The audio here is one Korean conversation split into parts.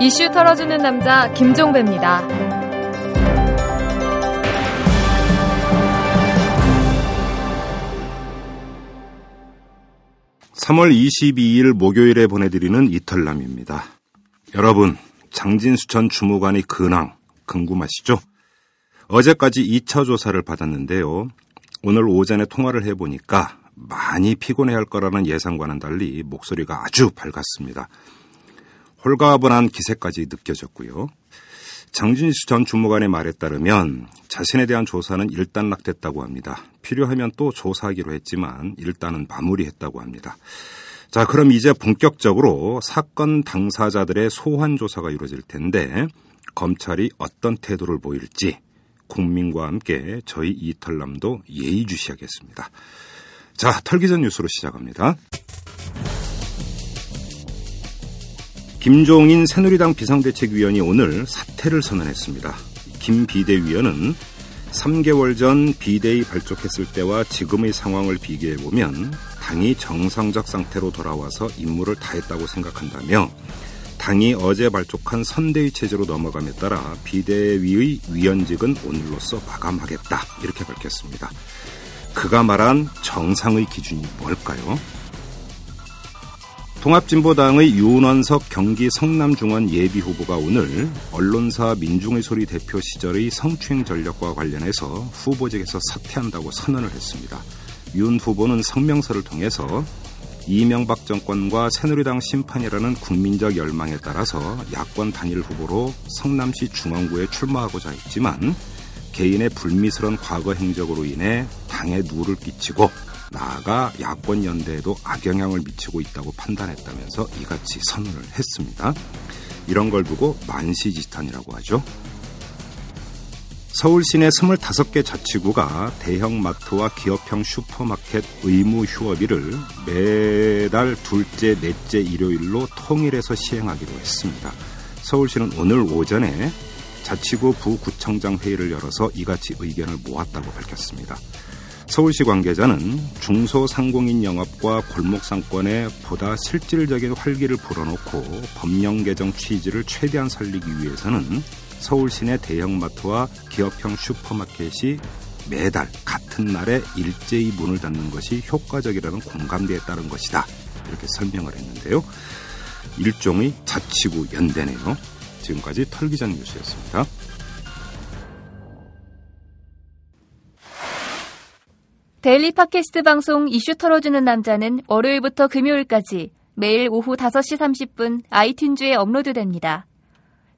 이슈 털어주는 남자 김종배입니다. 3월 22일 목요일에 보내드리는 이털남입니다. 여러분, 장진수 전 주무관의 근황 궁금하시죠? 어제까지 2차 조사를 받았는데요. 오늘 오전에 통화를 해보니까 많이 피곤해할 거라는 예상과는 달리 목소리가 아주 밝았습니다. 홀가분한 기세까지 느껴졌고요. 장진수 전 주무관의 말에 따르면 자신에 대한 조사는 일단락됐다고 합니다. 필요하면 또 조사하기로 했지만 일단은 마무리했다고 합니다. 자, 그럼 이제 본격적으로 사건 당사자들의 소환 조사가 이루어질 텐데 검찰이 어떤 태도를 보일지 국민과 함께 저희 이털남도 예의주시하겠습니다. 자, 털기전 뉴스로 시작합니다. 김종인 새누리당 비상대책위원이 오늘 사퇴를 선언했습니다. 김 비대위원은 3개월 전 비대위 발족했을 때와 지금의 상황을 비교해보면 당이 정상적 상태로 돌아와서 임무를 다했다고 생각한다며 당이 어제 발족한 선대위 체제로 넘어감에 따라 비대위의 위원직은 오늘로써 마감하겠다 이렇게 밝혔습니다. 그가 말한 정상의 기준이 뭘까요? 통합진보당의 유원석 경기 성남중원 예비후보가 오늘 언론사 민중의 소리 대표 시절의 성추행 전력과 관련해서 후보직에서 사퇴한다고 선언을 했습니다. 윤 후보는 성명서를 통해서 이명박 정권과 새누리당 심판이라는 국민적 열망에 따라서 야권 단일 후보로 성남시 중앙구에 출마하고자 했지만 개인의 불미스러운 과거 행적으로 인해 당에 누를 끼치고 나아가 야권 연대에도 악영향을 미치고 있다고 판단했다면서 이같이 선언을 했습니다. 이런 걸 두고 만시지탄이라고 하죠. 서울 시내 25개 자치구가 대형 마트와 기업형 슈퍼마켓 의무 휴업일을 매달 둘째, 넷째 일요일로 통일해서 시행하기로 했습니다. 서울시는 오늘 오전에 자치구 부구청장 회의를 열어서 이같이 의견을 모았다고 밝혔습니다. 서울시 관계자는 중소상공인 영업과 골목상권에 보다 실질적인 활기를 불어넣고 법령 개정 취지를 최대한 살리기 위해서는 서울 시내 대형마트와 기업형 슈퍼마켓이 매달 같은 날에 일제히 문을 닫는 것이 효과적이라는 공감대에 따른 것이다. 이렇게 설명을 했는데요. 일종의 자치구 연대네요. 지금까지 털기전 뉴스였습니다. 데일리 팟캐스트 방송 이슈 털어주는 남자는 월요일부터 금요일까지 매일 오후 5시 30분 아이튠즈에 업로드됩니다.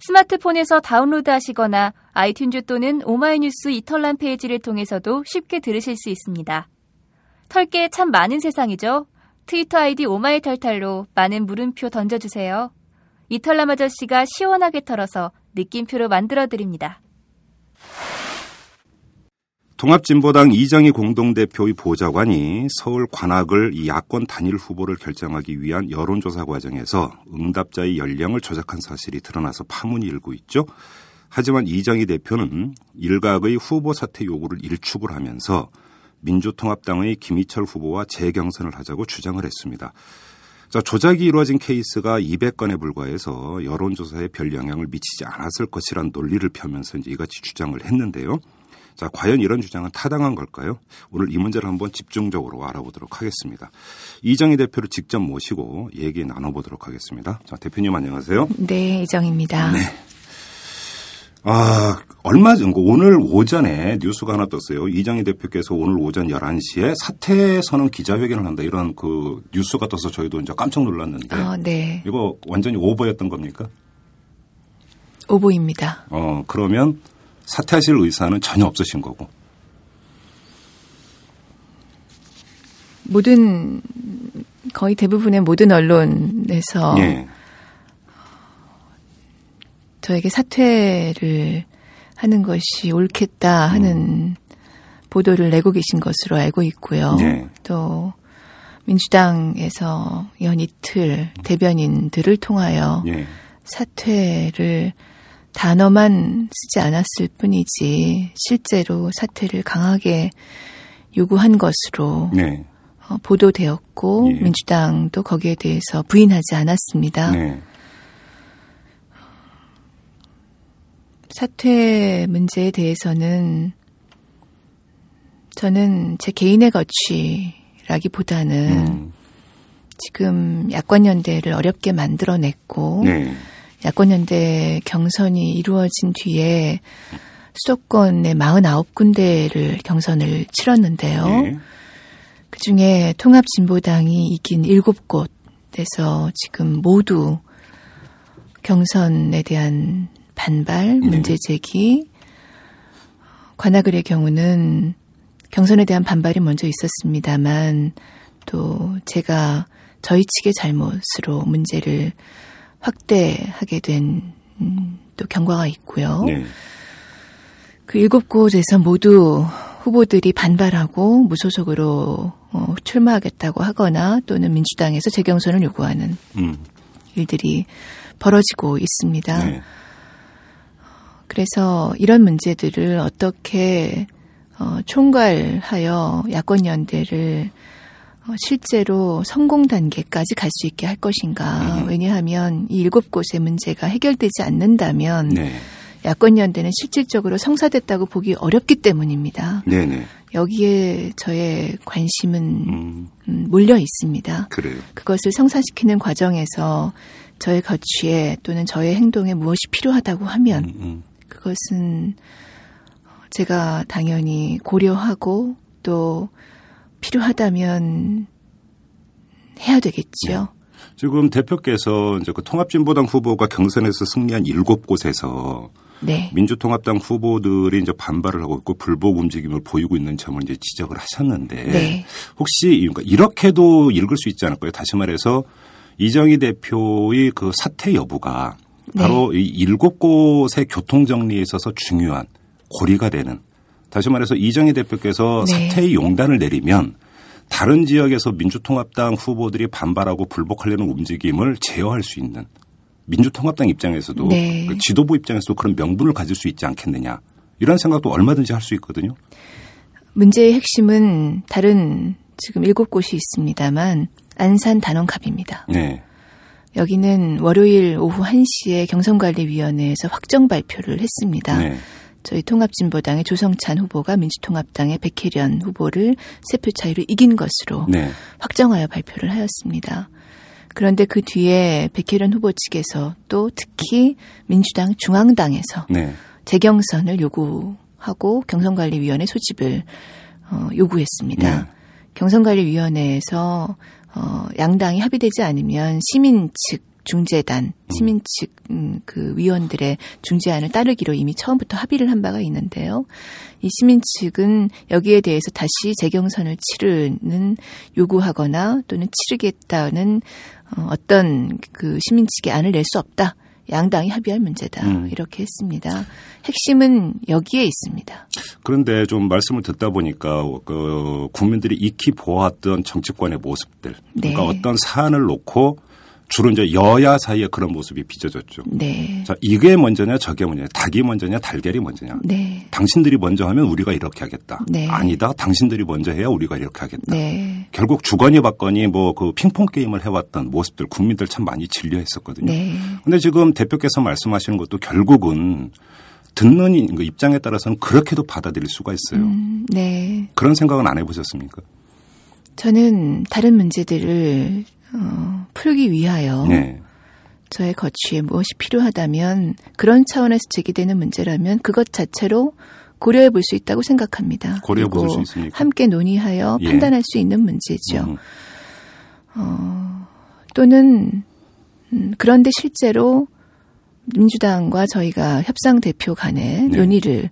스마트폰에서 다운로드 하시거나 아이튠즈 또는 오마이뉴스 이털란 페이지를 통해서도 쉽게 들으실 수 있습니다. 털게 참 많은 세상이죠? 트위터 아이디 오마이탈탈로 많은 물음표 던져주세요. 이털남 아저씨가 시원하게 털어서 느낌표로 만들어드립니다. 통합진보당 이정희 공동대표의 보좌관이 서울 관악을 야권 단일 후보를 결정하기 위한 여론조사 과정에서 응답자의 연령을 조작한 사실이 드러나서 파문이 일고 있죠. 하지만 이정희 대표는 일각의 후보 사퇴 요구를 일축을 하면서 민주통합당의 김희철 후보와 재경선을 하자고 주장을 했습니다. 자, 조작이 이루어진 케이스가 200건에 불과해서 여론조사에 별 영향을 미치지 않았을 것이란 논리를 펴면서 이제 이같이 주장을 했는데요. 자, 과연 이런 주장은 타당한 걸까요? 오늘 이 문제를 한번 집중적으로 알아보도록 하겠습니다. 이정희 대표를 직접 모시고 얘기 나눠보도록 하겠습니다. 자, 대표님 안녕하세요. 네, 이정입니다. 네. 아, 얼마 전, 오늘 오전에 뉴스가 하나 떴어요. 이정희 대표께서 오늘 오전 11시에 사퇴 선언 기자회견을 한다. 이런 그 뉴스가 떠서 저희도 이제 깜짝 놀랐는데. 아, 네. 이거 완전히 오버였던 겁니까? 오보입니다. 어, 그러면 사퇴하실 의사는 전혀 없으신 거고. 모든 거의 대부분의 모든 언론에서 예. 저에게 사퇴를 하는 것이 옳겠다 하는 음. 보도를 내고 계신 것으로 알고 있고요. 예. 또 민주당에서 연 이틀 대변인들을 통하여 예. 사퇴를 단어만 쓰지 않았을 뿐이지 실제로 사퇴를 강하게 요구한 것으로 네. 어, 보도되었고 예. 민주당도 거기에 대해서 부인하지 않았습니다. 사퇴 문제에 대해서는 저는 제 개인의 거취라기보다는 음. 지금 야권연대를 어렵게 만들어냈고 네. 야권연대 경선이 이루어진 뒤에 수도권의 49군데를 경선을 치렀는데요. 예. 그중에 통합진보당이 이긴 7곳에서 지금 모두 경선에 대한 반발, 네. 문제 제기, 관악을의 경우는 경선에 대한 반발이 먼저 있었습니다만 또 제가 저희 측의 잘못으로 문제를 확대하게 된 음, 또 경과가 있고요. 네. 그 일곱 곳에서 모두 후보들이 반발하고 무소속으로 어, 출마하겠다고 하거나 또는 민주당에서 재경선을 요구하는 음. 일들이 벌어지고 있습니다. 네. 그래서 이런 문제들을 어떻게 어, 총괄하여 야권 연대를 어, 실제로 성공 단계까지 갈 수 있게 할 것인가? 음. 왜냐하면 이 일곱 곳의 문제가 해결되지 않는다면 네. 야권 연대는 실질적으로 성사됐다고 보기 어렵기 때문입니다. 네. 네. 여기에 저의 관심은 음. 음, 몰려 있습니다. 그래요. 그것을 성사시키는 과정에서 저의 거취에 또는 저의 행동에 무엇이 필요하다고 하면 음, 음. 그것은 제가 당연히 고려하고 또 필요하다면 해야 되겠지요. 지금 대표께서 이제 그 통합진보당 후보가 경선에서 승리한 일곱 곳에서 네. 민주통합당 후보들이 이제 반발을 하고 있고 불복 움직임을 보이고 있는 점을 이제 지적을 하셨는데 네. 혹시 그러니까 이렇게도 읽을 수 있지 않을까요? 다시 말해서 이정희 대표의 그 사퇴 여부가 바로 이 일곱 곳의 교통 정리에 있어서 중요한 고리가 되는 다시 말해서 이정희 대표께서 네. 사퇴의 용단을 내리면 다른 지역에서 민주통합당 후보들이 반발하고 불복하려는 움직임을 제어할 수 있는 민주통합당 입장에서도 네. 그 지도부 입장에서도 그런 명분을 가질 수 있지 않겠느냐 이런 생각도 얼마든지 할 수 있거든요. 문제의 핵심은 다른 지금 일곱 곳이 있습니다만 안산 단원갑입니다. 네. 여기는 월요일 오후 1시에 경선관리위원회에서 확정 발표를 했습니다. 네. 저희 통합진보당의 조성찬 후보가 민주통합당의 백혜련 후보를 세 표 차이로 이긴 것으로 네. 확정하여 발표를 하였습니다. 그런데 그 뒤에 백혜련 후보 측에서 또 특히 민주당 중앙당에서 네. 재경선을 요구하고 경선관리위원회 소집을 어, 요구했습니다. 네. 경선관리위원회에서 어, 양당이 합의되지 않으면 시민 측 중재단, 시민 측, 음, 그 위원들의 중재안을 따르기로 이미 처음부터 합의를 한 바가 있는데요. 이 시민 측은 여기에 대해서 다시 재경선을 치르는 요구하거나 또는 치르겠다는 어, 어떤 그 시민 측의 안을 낼 수 없다. 양당이 합의할 문제다. 음. 이렇게 했습니다. 핵심은 여기에 있습니다. 그런데 좀 말씀을 듣다 보니까 그 국민들이 익히 보았던 정치권의 모습들, 그러니까 네. 어떤 사안을 놓고 주로 이제 여야 사이에 그런 모습이 빚어졌죠. 네. 자, 이게 먼저냐, 저게 먼저냐, 닭이 먼저냐, 달걀이 먼저냐. 네. 당신들이 먼저 하면 우리가 이렇게 하겠다. 네. 아니다, 당신들이 먼저 해야 우리가 이렇게 하겠다. 네. 결국 주거니 받거니 뭐 그 핑퐁 게임을 해왔던 모습들 국민들 참 많이 질려했었거든요. 네. 근데 지금 대표께서 말씀하시는 것도 결국은 듣는 이- 그 입장에 따라서는 그렇게도 받아들일 수가 있어요. 음, 네. 그런 생각은 안 해보셨습니까? 저는 다른 문제들을 어, 풀기 위하여 네. 저의 거취에 무엇이 필요하다면 그런 차원에서 제기되는 문제라면 그것 자체로 고려해 볼 수 있다고 생각합니다. 고려해 볼 그리고 수 있습니까? 함께 논의하여 예. 판단할 수 있는 문제죠. 음, 또는 음, 그런데 실제로 민주당과 저희가 협상 대표 간의 네. 논의를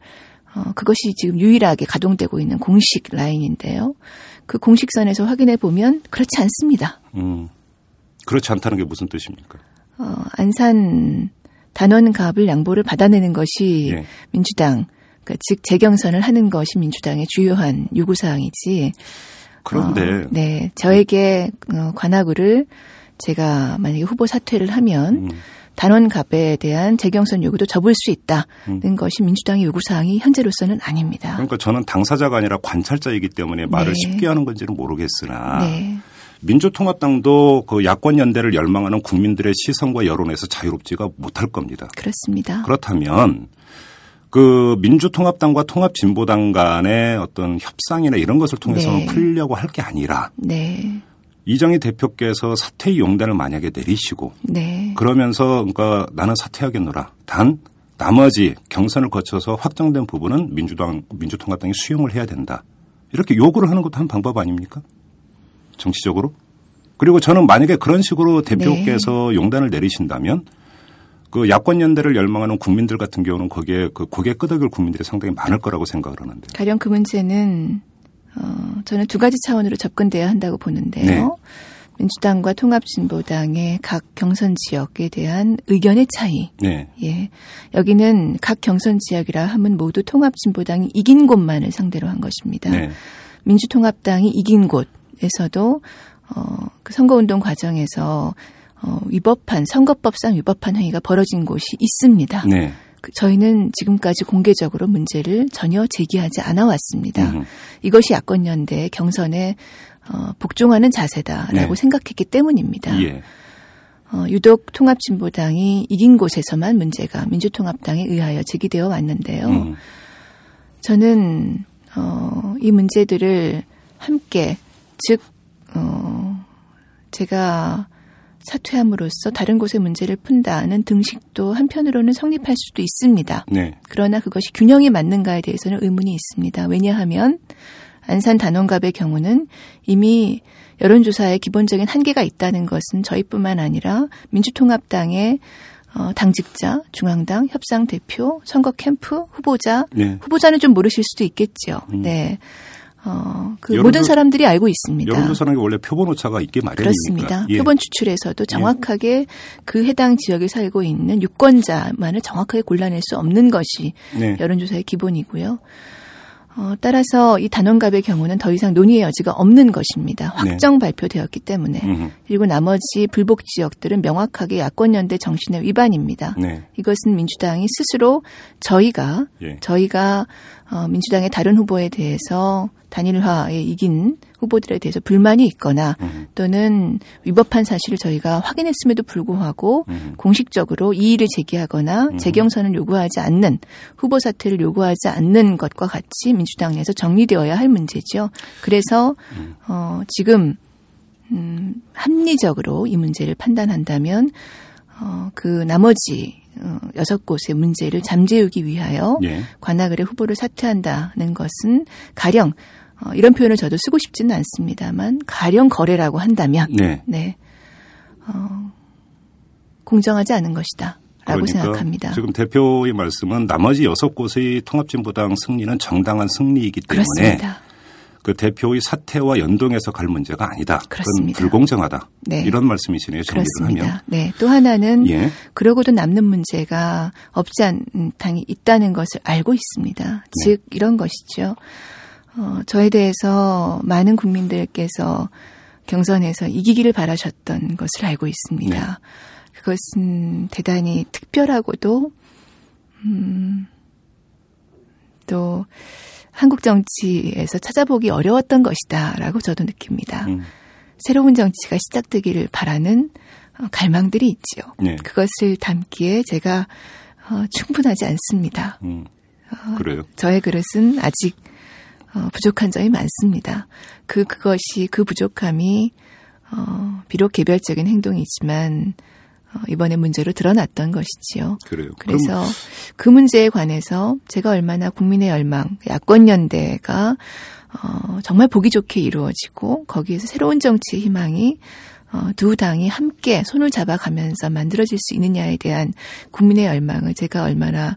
어, 그것이 지금 유일하게 가동되고 있는 공식 라인인데요. 그 공식선에서 확인해 보면 그렇지 않습니다. 음. 그렇지 않다는 게 무슨 뜻입니까? 어, 안산 단원갑을 양보를 받아내는 것이 예. 민주당, 그즉 재경선을 하는 것이 민주당의 주요한 요구 사항이지. 그런데 어, 네, 저에게 어, 관악구를 제가 만약에 후보 사퇴를 하면 음. 단원갑에 대한 재경선 요구도 접을 수 있다는 음. 것이 민주당의 요구 사항이 현재로서는 아닙니다. 그러니까 저는 당사자가 아니라 관찰자이기 때문에 말을 네. 쉽게 하는 건지는 모르겠으나 네. 민주통합당도 그 야권 연대를 열망하는 국민들의 시선과 여론에서 자유롭지가 못할 겁니다. 그렇습니다. 그렇다면 그 민주통합당과 통합진보당 간의 어떤 협상이나 이런 것을 통해서 네. 풀려고 할 게 아니라 네. 이정희 대표께서 사퇴 용단을 만약에 내리시고 네. 그러면서 그러니까 나는 사퇴하겠노라. 단 나머지 경선을 거쳐서 확정된 부분은 민주당 민주통합당이 수용을 해야 된다. 이렇게 요구를 하는 것도 한 방법 아닙니까? 정치적으로. 그리고 저는 만약에 그런 식으로 대표께서 용단을 내리신다면 그 야권 연대를 열망하는 국민들 같은 경우는 거기에 그 고개 끄덕일 국민들이 상당히 많을 거라고 생각을 하는데. 가령 그 문제는 어, 저는 두 가지 차원으로 접근돼야 한다고 보는데요. 네. 민주당과 통합진보당의 각 경선 지역에 대한 의견의 차이. 네. 예. 여기는 각 경선 지역이라 하면 모두 통합진보당이 이긴 곳만을 상대로 한 것입니다. 네. 민주통합당이 이긴 곳 에서도 어, 그 선거운동 과정에서 어, 위법한 선거법상 위법한 행위가 벌어진 곳이 있습니다. 네. 그 저희는 지금까지 공개적으로 문제를 전혀 제기하지 않아 왔습니다. 음. 이것이 야권 연대 경선에 어, 복종하는 자세다라고 네. 생각했기 때문입니다. 예. 어, 유독 통합진보당이 이긴 곳에서만 문제가 민주통합당에 의하여 제기되어 왔는데요. 음. 저는 어, 이 문제들을 함께 즉 어, 제가 사퇴함으로써 다른 곳의 문제를 푼다는 등식도 한편으로는 성립할 수도 있습니다. 네. 그러나 그것이 균형에 맞는가에 대해서는 의문이 있습니다. 왜냐하면 안산 단원갑의 경우는 이미 여론조사에 기본적인 한계가 있다는 것은 저희뿐만 아니라 민주통합당의 어, 당직자, 중앙당, 협상 대표, 선거 캠프, 후보자, 네. 후보자는 좀 모르실 수도 있겠죠. 음. 네. 어, 그 여론조- 모든 사람들이 알고 있습니다. 여론조사라는 게 원래 표본 오차가 있게 마련이니까. 그렇습니다. 예. 표본 추출에서도 정확하게 그 해당 지역에 살고 있는 유권자만을 정확하게 골라낼 수 없는 것이 네. 여론조사의 기본이고요. 어, 따라서 이 단원갑의 경우는 더 이상 논의의 여지가 없는 것입니다. 확정 발표되었기 때문에. 네. 음. 그리고 나머지 불복 지역들은 명확하게 야권연대 정신의 위반입니다. 네. 이것은 민주당이 스스로 저희가 예. 저희가 어, 민주당의 다른 후보에 대해서 단일화에 이긴 후보들에 대해서 불만이 있거나 음. 또는 위법한 사실을 저희가 확인했음에도 불구하고 음. 공식적으로 이의를 제기하거나 재경선을 요구하지 않는 후보 사퇴를 요구하지 않는 것과 같이 민주당 내에서 정리되어야 할 문제죠. 그래서 어, 지금 음, 합리적으로 이 문제를 판단한다면 어, 그 나머지 어, 여섯 곳의 문제를 잠재우기 위하여 예. 관악을의 후보를 사퇴한다는 것은 가령 어, 이런 표현을 저도 쓰고 싶지는 않습니다만 가령 거래라고 한다면 네. 네 어, 공정하지 않은 것이다 라고 그러니까 생각합니다. 지금 대표의 말씀은 나머지 여섯 곳의 통합진보당 승리는 정당한 승리이기 때문에 그렇습니다. 그 대표의 사퇴와 연동해서 갈 문제가 아니다. 그건 그렇습니다. 불공정하다. 네. 이런 말씀이시네요. 정리를 하면. 그렇습니다. 네. 또 하나는 예. 그러고도 남는 문제가 없지 않은 당이 있다는 것을 알고 있습니다. 네. 즉 이런 것이죠. 어, 저에 대해서 많은 국민들께서 경선에서 이기기를 바라셨던 것을 알고 있습니다. 네. 그것은 대단히 특별하고도 음, 또 한국 정치에서 찾아보기 어려웠던 것이다라고 저도 느낍니다. 음. 새로운 정치가 시작되기를 바라는 어, 갈망들이 있지요. 네. 그것을 담기에 제가 어, 충분하지 않습니다. 음. 그래요. 저의 그릇은 아직 어, 부족한 점이 많습니다. 그 그것이 그 부족함이 어, 비록 개별적인 행동이지만 어, 이번에 문제로 드러났던 것이지요. 그래요. 그래서 그 문제에 관해서 제가 얼마나 국민의 열망, 야권 연대가 어, 정말 보기 좋게 이루어지고 거기에서 새로운 정치의 희망이 어, 두 당이 함께 손을 잡아가면서 만들어질 수 있느냐에 대한 국민의 열망을 제가 얼마나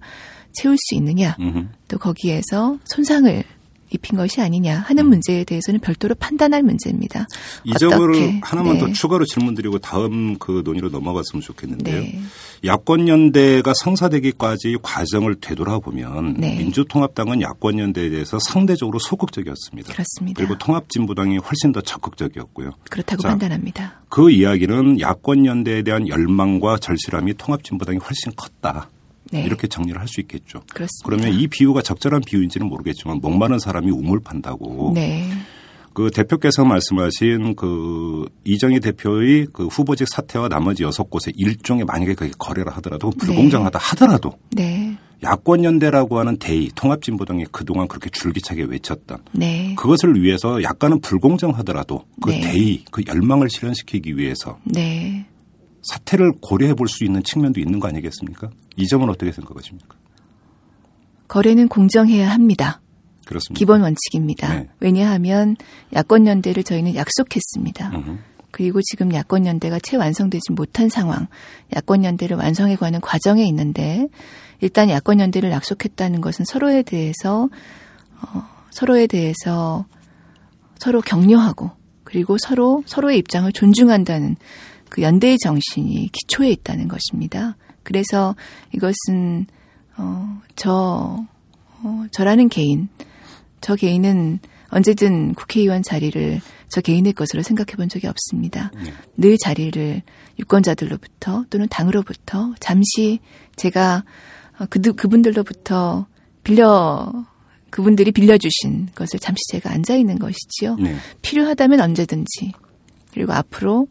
채울 수 있느냐, 음. 또 거기에서 손상을 입힌 것이 아니냐 하는 문제에 대해서는 별도로 판단할 문제입니다. 이 점을 하나만 네. 더 추가로 질문드리고 다음 그 논의로 넘어갔으면 좋겠는데요. 네. 야권 연대가 성사되기까지 과정을 되돌아보면 네. 민주통합당은 야권 연대에 대해서 상대적으로 소극적이었습니다. 그렇습니다. 그리고 통합진보당이 훨씬 더 적극적이었고요. 그렇다고 자, 판단합니다. 그 이야기는 야권 연대에 대한 열망과 절실함이 통합진보당이 훨씬 컸다. 네. 이렇게 정리를 할 수 있겠죠. 그렇습니다. 그러면 이 비유가 적절한 비유인지는 모르겠지만 목마른 사람이 우물 판다고 네. 그 대표께서 말씀하신 그 이정희 대표의 그 후보직 사퇴와 나머지 여섯 곳에 일종의 만약에 그게 거래를 하더라도 불공정하다 하더라도 네. 야권 연대라고 하는 대의 통합진보당이 그동안 그렇게 줄기차게 외쳤던 네. 그것을 위해서 약간은 불공정하더라도 그 네. 대의 그 열망을 실현시키기 위해서 네. 사퇴를 고려해 볼 수 있는 측면도 있는 거 아니겠습니까? 이 점은 어떻게 생각하십니까? 거래는 공정해야 합니다. 그렇습니다. 기본 원칙입니다. 네. 왜냐하면 야권 연대를 저희는 약속했습니다. 음흠. 그리고 지금 야권 연대가 채 완성되지 못한 상황, 야권 연대를 완성해 가는 과정에 있는데 일단 야권 연대를 약속했다는 것은 서로에 대해서 어, 서로에 대해서 서로 격려하고 그리고 서로 서로의 입장을 존중한다는 그 연대의 정신이 기초에 있다는 것입니다. 그래서 이것은 어, 저 어, 저라는 개인, 저 개인은 언제든 국회의원 자리를 저 개인의 것으로 생각해 본 적이 없습니다. 네. 늘 자리를 유권자들로부터 또는 당으로부터 잠시 제가 어, 그, 그분들로부터 빌려, 그분들이 빌려주신 것을 잠시 제가 앉아 있는 것이지요. 네. 필요하다면 언제든지 그리고 앞으로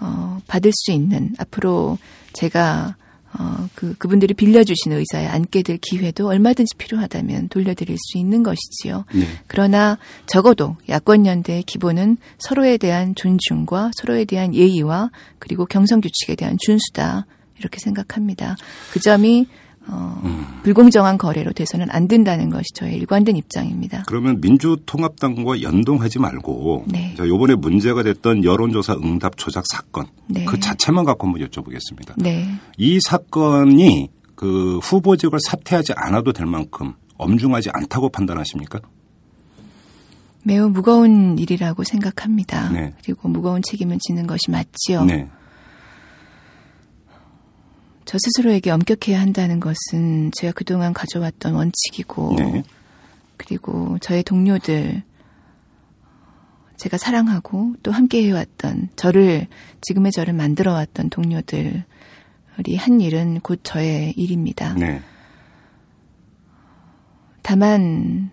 어, 받을 수 있는 앞으로 제가 어, 그 그분들이 빌려주신 의자에 앉게 될 기회도 얼마든지 필요하다면 돌려드릴 수 있는 것이지요. 네. 그러나 적어도 야권 연대의 기본은 서로에 대한 존중과 서로에 대한 예의와 그리고 경선 규칙에 대한 준수다 이렇게 생각합니다. 그 점이 어, 불공정한 거래로 돼서는 안 된다는 것이 저의 일관된 입장입니다. 그러면 민주통합당과 연동하지 말고 네. 자, 요번에 문제가 됐던 여론조사 응답 조작 사건 네. 그 자체만 갖고 한번 여쭤보겠습니다. 네. 이 사건이 그 후보직을 사퇴하지 않아도 될 만큼 엄중하지 않다고 판단하십니까? 매우 무거운 일이라고 생각합니다. 네. 그리고 무거운 책임을 지는 것이 맞지요. 네. 저 스스로에게 엄격해야 한다는 것은 제가 그동안 가져왔던 원칙이고 네. 그리고 저의 동료들 제가 사랑하고 또 함께 해왔던 저를 지금의 저를 만들어 왔던 동료들이 한 일은 곧 저의 일입니다. 네. 다만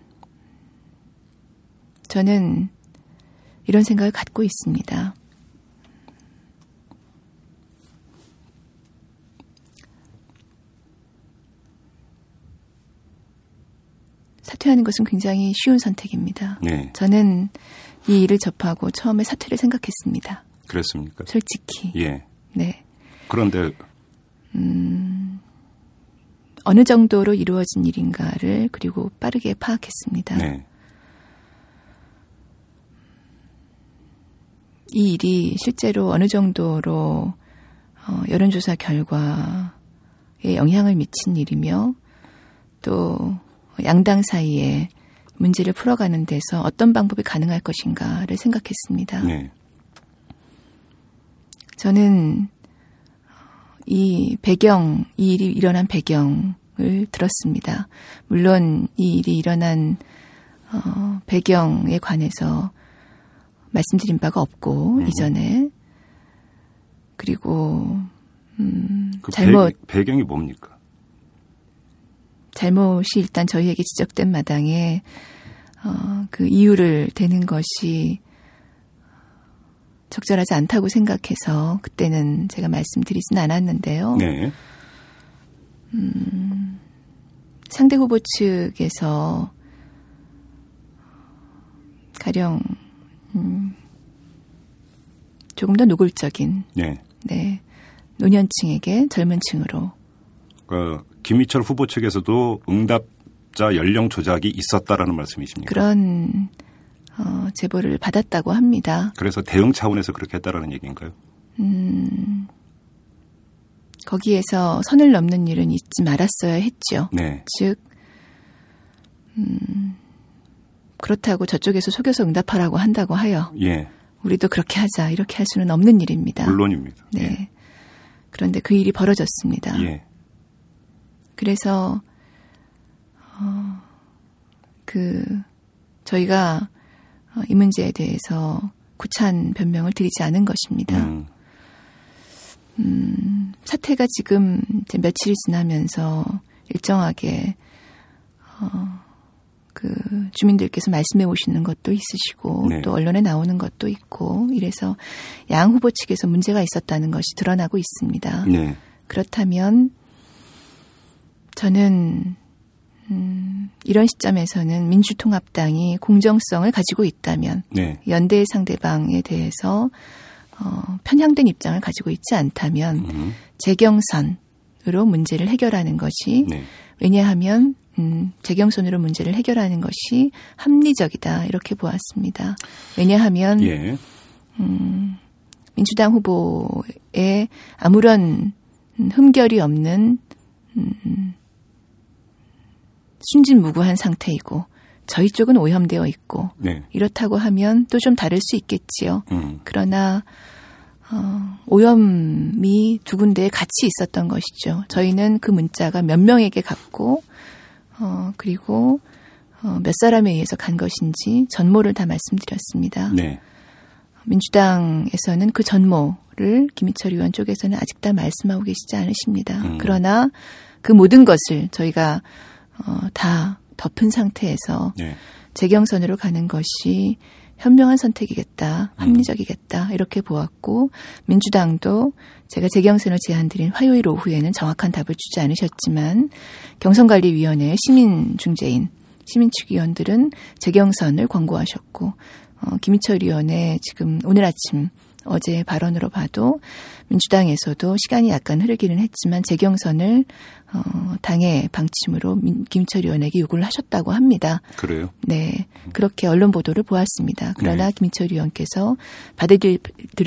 저는 이런 생각을 갖고 있습니다. 사퇴하는 것은 굉장히 쉬운 선택입니다. 네. 저는 이 일을 접하고 처음에 사퇴를 생각했습니다. 그랬습니까? 솔직히. 예. 네. 그런데 어느 정도로 이루어진 일인가를 그리고 빠르게 파악했습니다. 네. 이 일이 실제로 어느 정도로 어, 여론조사 결과에 영향을 미친 일이며 또 양당 사이에 문제를 풀어가는 데서 어떤 방법이 가능할 것인가를 생각했습니다. 네. 저는 이 배경, 이 일이 일어난 배경을 들었습니다. 물론 이 일이 일어난 어, 배경에 관해서 말씀드린 바가 없고 음. 이전에 그리고 음, 그 잘못 배, 배경이 뭡니까? 잘못이 일단 저희에게 지적된 마당에 어, 그 이유를 대는 것이 적절하지 않다고 생각해서 그때는 제가 말씀드리진 않았는데요. 네. 상대 후보 측에서 가령 음, 조금 더 노골적인 네. 네, 노년층에게 젊은 층으로 그 김희철 후보 측에서도 응답자 연령 조작이 있었다라는 말씀이십니까? 그런 어, 제보를 받았다고 합니다. 그래서 대응 차원에서 그렇게 했다라는 얘기인가요? 거기에서 선을 넘는 일은 있지 말았어야 했죠. 네. 즉, 음, 그렇다고 저쪽에서 속여서 응답하라고 한다고 하여 예. 우리도 그렇게 하자 이렇게 할 수는 없는 일입니다. 물론입니다. 네. 그런데 그 일이 벌어졌습니다. 예. 그래서 어, 그 저희가 어, 이 문제에 대해서 구찬 변명을 드리지 않은 것입니다. 음, 음, 사태가 지금 이제 며칠이 지나면서 일정하게 어, 그 주민들께서 말씀해 오시는 것도 있으시고 네. 또 언론에 나오는 것도 있고 이래서 양 후보 측에서 문제가 있었다는 것이 드러나고 있습니다. 네. 그렇다면 저는 음, 이런 시점에서는 민주통합당이 공정성을 가지고 있다면 네. 연대 상대방에 대해서 어, 편향된 입장을 가지고 있지 않다면 음, 재경선으로 문제를 해결하는 것이 네. 왜냐하면 음, 재경선으로 문제를 해결하는 것이 합리적이다 이렇게 보았습니다. 왜냐하면 예. 민주당 후보에 아무런 음, 흠결이 없는 음, 순진무구한 상태이고 저희 쪽은 오염되어 있고 네. 이렇다고 하면 또 좀 다를 수 있겠지요. 음, 그러나 어, 오염이 두 군데에 같이 있었던 것이죠. 저희는 그 문자가 몇 명에게 갔고 어, 그리고 어, 몇 사람에 의해서 간 것인지 전모를 다 말씀드렸습니다. 네. 민주당에서는 그 전모를 김희철 의원 쪽에서는 아직 다 말씀하고 계시지 않으십니다. 음. 그러나 그 모든 것을 저희가 어, 다 덮은 상태에서 네. 재경선으로 가는 것이 현명한 선택이겠다, 음. 합리적이겠다 이렇게 보았고 민주당도 제가 재경선을 제안드린 화요일 오후에는 정확한 답을 주지 않으셨지만 경선관리위원회의 시민 중재인 시민 측 위원들은 재경선을 권고하셨고 어, 김희철 의원의 지금 오늘 아침 어제 발언으로 봐도 민주당에서도 시간이 약간 흐르기는 했지만 재경선을 어, 당의 방침으로 민, 김철 의원에게 요구를 하셨다고 합니다. 그래요. 네, 그렇게 언론 보도를 보았습니다. 그러나 네. 김철 의원께서 받아들일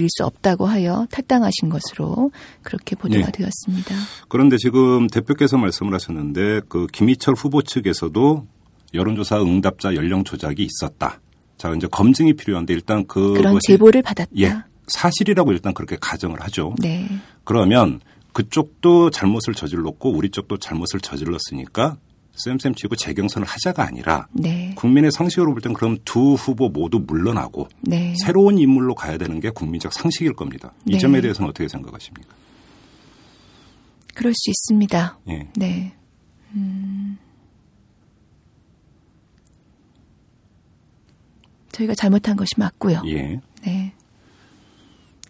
수 없다고 하여 탈당하신 것으로 그렇게 보도가 네. 되었습니다. 그런데 지금 대표께서 말씀을 하셨는데 그 김희철 후보 측에서도 여론조사 응답자 연령 조작이 있었다. 자, 이제 검증이 필요한데 일단 그 그런 제보를 받았다. 예. 사실이라고 일단 그렇게 가정을 하죠. 네, 그러면 그쪽도 잘못을 저질렀고 우리 쪽도 잘못을 저질렀으니까 쌤쌤 치고 재경선을 하자가 아니라 네, 국민의 상식으로 볼 땐 그럼 두 후보 모두 물러나고 네. 새로운 인물로 가야 되는 게 국민적 상식일 겁니다. 이 네. 점에 대해서는 어떻게 생각하십니까? 그럴 수 있습니다. 예. 네. 음. 저희가 잘못한 것이 맞고요. 예. 네.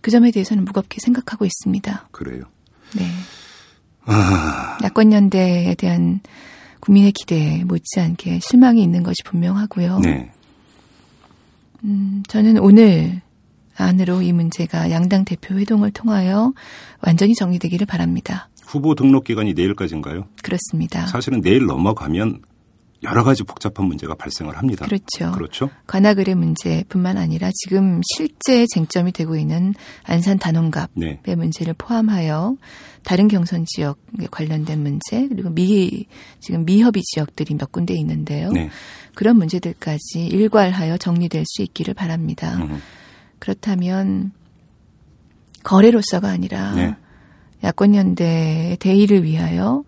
그 점에 대해서는 무겁게 생각하고 있습니다. 그래요. 네. 아. 야권연대에 대한 국민의 기대에 못지않게 실망이 있는 것이 분명하고요. 네. 음, 저는 오늘 안으로 이 문제가 양당 대표 회동을 통하여 완전히 정리되기를 바랍니다. 후보 등록 기간이 내일까지인가요? 그렇습니다. 사실은 내일 넘어가면 여러 가지 복잡한 문제가 발생을 합니다. 그렇죠. 그렇죠? 관악을의 문제뿐만 아니라 지금 실제 쟁점이 되고 있는 안산 단원갑의 네. 문제를 포함하여 다른 경선 지역에 관련된 문제 그리고 미 지금 미협의 지역들이 몇 군데 있는데요. 네. 그런 문제들까지 일괄하여 정리될 수 있기를 바랍니다. 음. 그렇다면 거래로서가 아니라 네. 야권연대의 대의를 위하여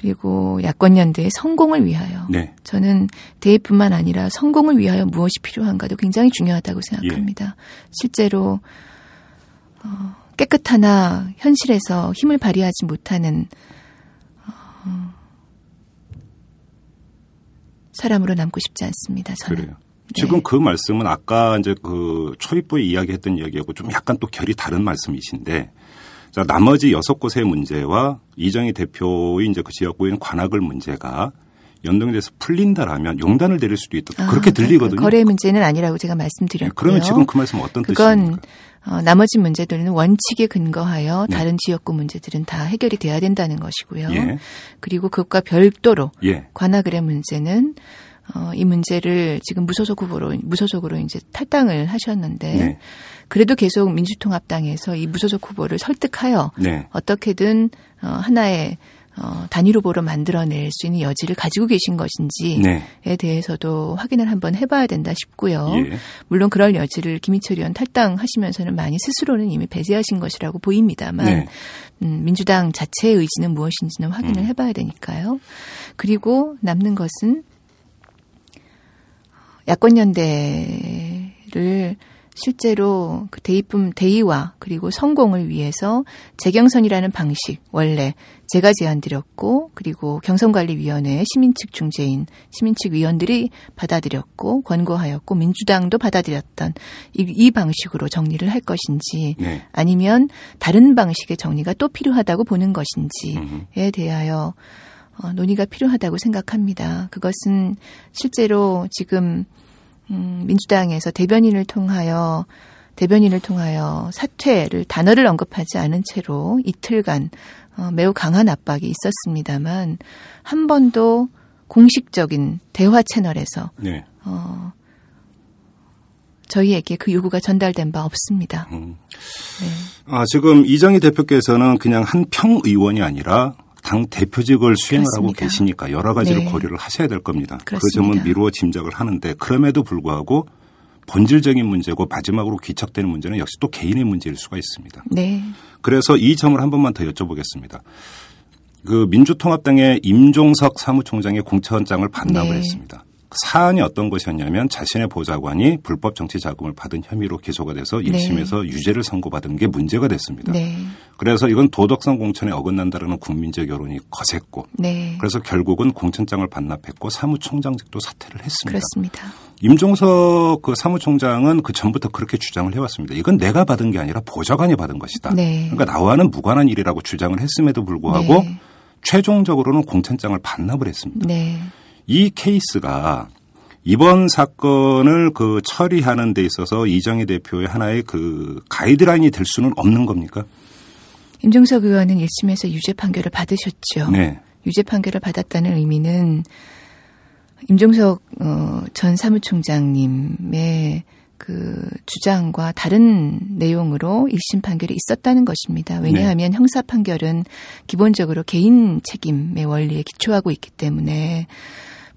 그리고 야권연대의 성공을 위하여 네. 저는 대의뿐만 아니라 성공을 위하여 무엇이 필요한가도 굉장히 중요하다고 생각합니다. 실제로 어, 깨끗하나 현실에서 힘을 발휘하지 못하는 어, 사람으로 남고 싶지 않습니다. 저는. 그래요. 지금 그 말씀은 아까 이제 그 초입부에 이야기했던 이야기하고 좀 약간 또 결이 다른 말씀이신데 자, 나머지 여섯 곳의 문제와 이정희 대표의 이제 그 지역구인 관악을 문제가 연동돼서 풀린다라면 용단을 내릴 수도 있다. 아, 그렇게 들리거든요. 거래 문제는 아니라고 제가 네, 말씀드렸고요. 그러면 지금 그 말씀 어떤 그건 뜻입니까? 어, 나머지 문제들은 원칙에 근거하여 네. 다른 지역구 문제들은 다 해결이 돼야 된다는 것이고요. 예. 그리고 그것과 별도로 예. 관악을의 문제는 어, 이 문제를 지금 무소속 후보로 무소속으로 이제 탈당을 하셨는데 네. 그래도 계속 민주통합당에서 이 무소속 후보를 설득하여 네. 어떻게든 어, 하나의 어, 단일 후보로 만들어낼 수 있는 여지를 가지고 계신 것인지에 네. 대해서도 확인을 한번 해봐야 된다 싶고요. 예. 물론 그럴 여지를 김희철 의원 탈당하시면서는 많이 스스로는 이미 배제하신 것이라고 보입니다만 네. 음, 민주당 자체의 의지는 무엇인지는 확인을 음. 해봐야 되니까요. 그리고 남는 것은 야권 연대를 실제로 그 대입품 대의와 그리고 성공을 위해서 재경선이라는 방식 원래 제가 제안드렸고 그리고 경선관리위원회 시민측 중재인 시민측 위원들이 받아들였고 권고하였고 민주당도 받아들였던 이, 이 방식으로 정리를 할 것인지 네. 아니면 다른 방식의 정리가 또 필요하다고 보는 것인지에 음. 대하여 어, 논의가 필요하다고 생각합니다. 그것은 실제로 지금 음, 민주당에서 대변인을 통하여 대변인을 통하여 사퇴를 단어를 언급하지 않은 채로 이틀간 어, 매우 강한 압박이 있었습니다만 한 번도 공식적인 대화 채널에서 네. 어, 저희에게 그 요구가 전달된 바 없습니다. 음. 네. 아, 지금 이정희 대표께서는 그냥 한 평 의원이 아니라 당 대표직을 수행을 하고 그렇습니다. 계시니까 여러 가지를 네. 고려를 하셔야 될 겁니다. 그 그렇습니다. 점은 미루어 짐작을 하는데 그럼에도 불구하고 본질적인 문제고 마지막으로 귀착되는 문제는 역시 또 개인의 문제일 수가 있습니다. 네. 그래서 이 점을 한 번만 더 여쭤보겠습니다. 그 민주통합당의 임종석 사무총장의 공천장을 반납을 네. 했습니다. 사안이 어떤 것이었냐면 자신의 보좌관이 불법 정치 자금을 받은 혐의로 기소가 돼서 1심에서 유죄를 선고받은 게 문제가 됐습니다. 네. 그래서 이건 도덕성 공천에 어긋난다라는 국민적 여론이 거셌고 네. 그래서 결국은 공천장을 반납했고 사무총장직도 사퇴를 했습니다. 그렇습니다. 임종석 그 사무총장은 그 전부터 그렇게 주장을 해왔습니다. 이건 내가 받은 게 아니라 보좌관이 받은 것이다. 네. 그러니까 나와는 무관한 일이라고 주장을 했음에도 불구하고 네. 최종적으로는 공천장을 반납을 했습니다. 네. 이 케이스가 이번 사건을 그 처리하는 데 있어서 이정희 대표의 하나의 그 가이드라인이 될 수는 없는 겁니까? 임종석 의원은 1심에서 유죄 판결을 받으셨죠. 네. 유죄 판결을 받았다는 의미는 임종석 어, 전 사무총장님의 그 주장과 다른 내용으로 1심 판결이 있었다는 것입니다. 왜냐하면 형사 판결은 기본적으로 개인 책임의 원리에 기초하고 있기 때문에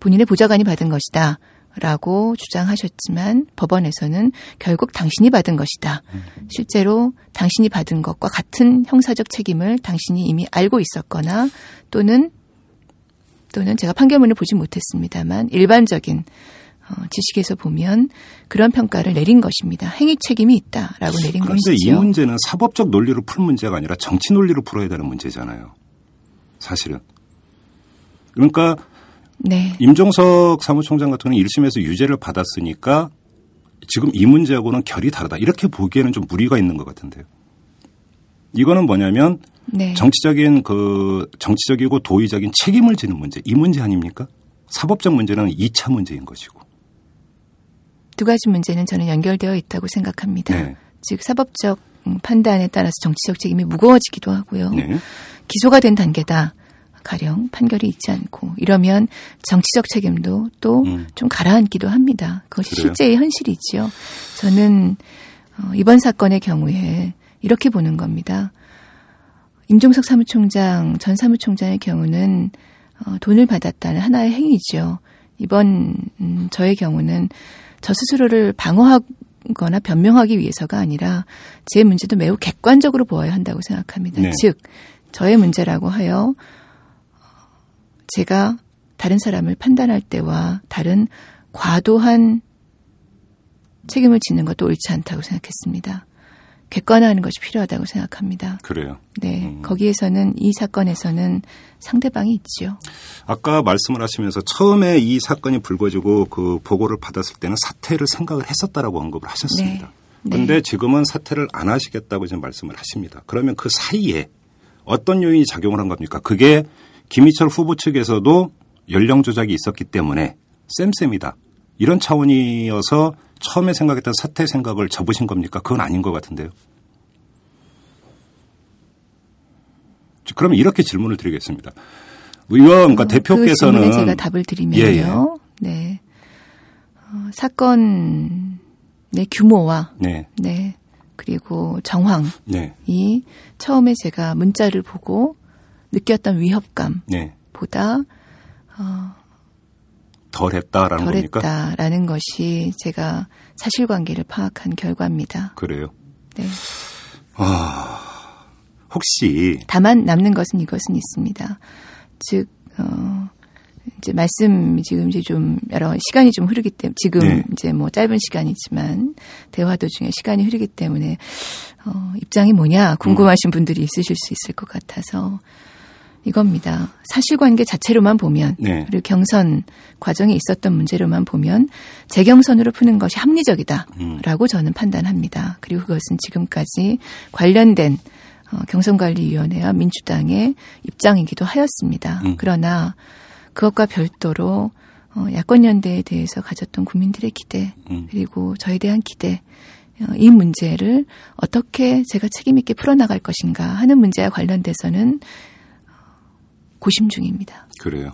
본인의 보좌관이 받은 것이다. 라고 주장하셨지만 법원에서는 결국 당신이 받은 것이다. 실제로 당신이 받은 것과 같은 형사적 책임을 당신이 이미 알고 있었거나 또는 또는 제가 판결문을 보지 못했습니다만 일반적인 어, 지식에서 보면 그런 평가를 내린 것입니다. 행위 책임이 있다라고 내린 그런데 것이죠. 이 문제는 사법적 논리로 풀 문제가 아니라 정치 논리로 풀어야 되는 문제잖아요. 사실은. 그러니까 네. 임종석 사무총장 같은 경우는 1심에서 유죄를 받았으니까 지금 이 문제하고는 결이 다르다. 이렇게 보기에는 좀 무리가 있는 것 같은데요. 이거는 뭐냐면 네. 정치적인 그 정치적이고 도의적인 책임을 지는 문제. 이 문제 아닙니까? 사법적 문제는 2차 문제인 것이고. 두 가지 문제는 저는 연결되어 있다고 생각합니다. 네. 즉 사법적 음, 판단에 따라서 정치적 책임이 무거워지기도 하고요. 네. 기소가 된 단계다. 가령 판결이 있지 않고 이러면 정치적 책임도 또좀 음. 가라앉기도 합니다. 그것이 그래요? 실제의 현실이지요. 저는 어, 이번 사건의 경우에 이렇게 보는 겁니다. 임종석 사무총장 전 사무총장의 경우는 어, 돈을 받았다는 하나의 행위죠. 이번 음, 저의 경우는 저 스스로를 방어하거나 변명하기 위해서가 아니라 제 문제도 매우 객관적으로 보아야 한다고 생각합니다. 네. 즉 저의 문제라고 하여 제가 다른 사람을 판단할 때와 다른 과도한 책임을 지는 것도 옳지 않다고 생각했습니다. 객관화하는 것이 필요하다고 생각합니다. 그래요. 네, 음. 거기에서는 이 사건에서는 상대방이 있지요. 아까 말씀을 하시면서 처음에 이 사건이 불거지고 그 보고를 받았을 때는 사퇴를 생각을 했었다라고 언급을 하셨습니다. 네. 그런데 네. 지금은 사퇴를 안 하시겠다고 지금 말씀을 하십니다. 그러면 그 사이에 어떤 요인이 작용을 한 겁니까? 그게 김희철 후보 측에서도 연령 조작이 있었기 때문에 쌤쌤이다. 이런 차원이어서 처음에 생각했던 사퇴 생각을 접으신 겁니까? 그건 아닌 것 같은데요. 그러면 이렇게 질문을 드리겠습니다. 의원, 그러니까 어, 대표께서는 그 제가 답을 드리면요. 예, 예. 네. 어, 사건 의 규모와 네, 네 그리고 정황이 네, 처음에 제가 문자를 보고 느꼈던 위협감보다 네. 어, 덜했다라는 겁니까? 덜했다라는 것이 제가 사실관계를 파악한 결과입니다. 그래요. 네. 혹시 다만 남는 것은 이것은 있습니다. 즉, 어, 이제 말씀 지금 이제 좀 여러 시간이 좀 흐르기 때문에 지금 네. 이제 뭐 짧은 시간이지만 대화 도중에 시간이 흐르기 때문에 어, 입장이 뭐냐 궁금하신 분들이 있으실 수 있을 것 같아서 이겁니다. 사실관계 자체로만 보면 네. 그리고 경선 과정에 있었던 문제로만 보면 재경선으로 푸는 것이 합리적이다라고 저는 판단합니다. 그리고 그것은 지금까지 관련된 어, 경선관리위원회와 민주당의 입장이기도 하였습니다. 음. 그러나 그것과 별도로 어, 야권연대에 대해서 가졌던 국민들의 기대 음. 그리고 저에 대한 기대 어, 이 문제를 어떻게 제가 책임 있게 풀어나갈 것인가 하는 문제와 관련돼서는 어, 고심 중입니다. 그래요.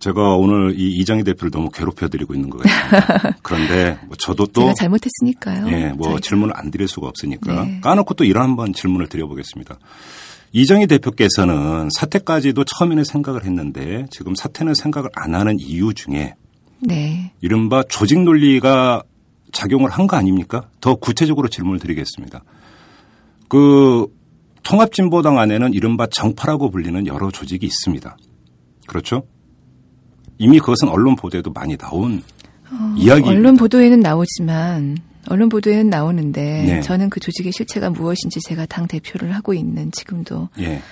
제가 오늘 이 이장희 대표를 너무 괴롭혀드리고 있는 것 같습니다. 그런데 뭐 저도 또 제가 잘못했으니까요. 예, 뭐 저희가. 질문을 안 드릴 수가 없으니까 네. 까놓고 또 이런 한번 질문을 드려보겠습니다. 이정희 대표께서는 사퇴까지도 처음에는 생각을 했는데 지금 사퇴는 생각을 안 하는 이유 중에 네. 이른바 조직 논리가 작용을 한 거 아닙니까? 더 구체적으로 질문을 드리겠습니다. 그 통합진보당 안에는 이른바 정파라고 불리는 여러 조직이 있습니다. 그렇죠? 이미 그것은 언론 보도에도 많이 나온 이야기. 어, 언론 보도에는 나오지만 언론 보도에는 나오는데 네. 저는 그 조직의 실체가 무엇인지 제가 당 대표를 하고 있는 지금도 예,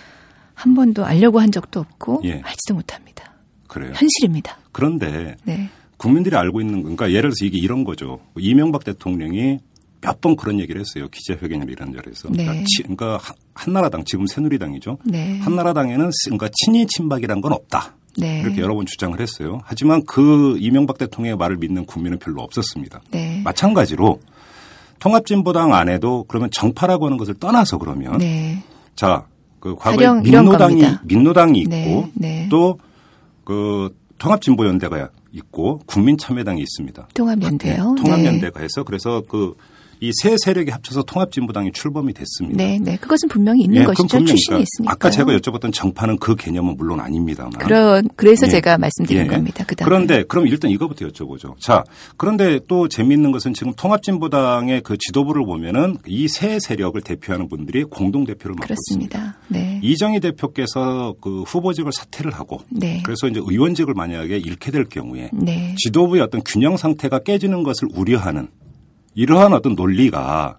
한 번도 알려고 한 적도 없고 예. 알지도 못합니다. 그래요. 현실입니다. 그런데 네. 국민들이 알고 있는 그러니까 예를 들어서 이게 이런 거죠. 이명박 대통령이 몇 번 그런 얘기를 했어요. 기자회견이나 이런 자리에서. 네. 그러니까, 치- 그러니까 한- 한나라당 지금 새누리당이죠. 네. 한나라당에는 그러니까 친이 친박이란 건 없다. 네. 이렇게 여러 번 주장을 했어요. 하지만 그 이명박 대통령의 말을 믿는 국민은 별로 없었습니다. 네. 마찬가지로 통합진보당 안에도 그러면 정파라고 하는 것을 떠나서 그러면 네. 자, 그 과거에 민노당이. 민노당이 있고 네, 네. 또그 통합진보연대가 있고 국민참여당이 있습니다. 통합연대요. 네, 통합연대가 해서 그래서 그 이 세 세력이 합쳐서 통합진보당이 출범이 됐습니다. 네, 네. 그것은 분명히 있는 예, 것이죠. 분명히 출신이 그러니까 있으니까. 아까 제가 여쭤봤던 정파는 그 개념은 물론 아닙니다만. 그러, 그래서 예. 제가 말씀드린 예. 겁니다. 그다음에. 그런데 그럼 일단 이거부터 여쭤보죠. 자, 그런데 또 재미있는 것은 지금 통합진보당의 그 지도부를 보면은 이 세 세력을 대표하는 분들이 공동 대표를 맡고 있습니다. 그렇습니다. 네. 이정희 대표께서 그 후보직을 사퇴를 하고 네. 그래서 이제 의원직을 만약에 잃게 될 경우에 네. 지도부의 어떤 균형 상태가 깨지는 것을 우려하는 이러한 어떤 논리가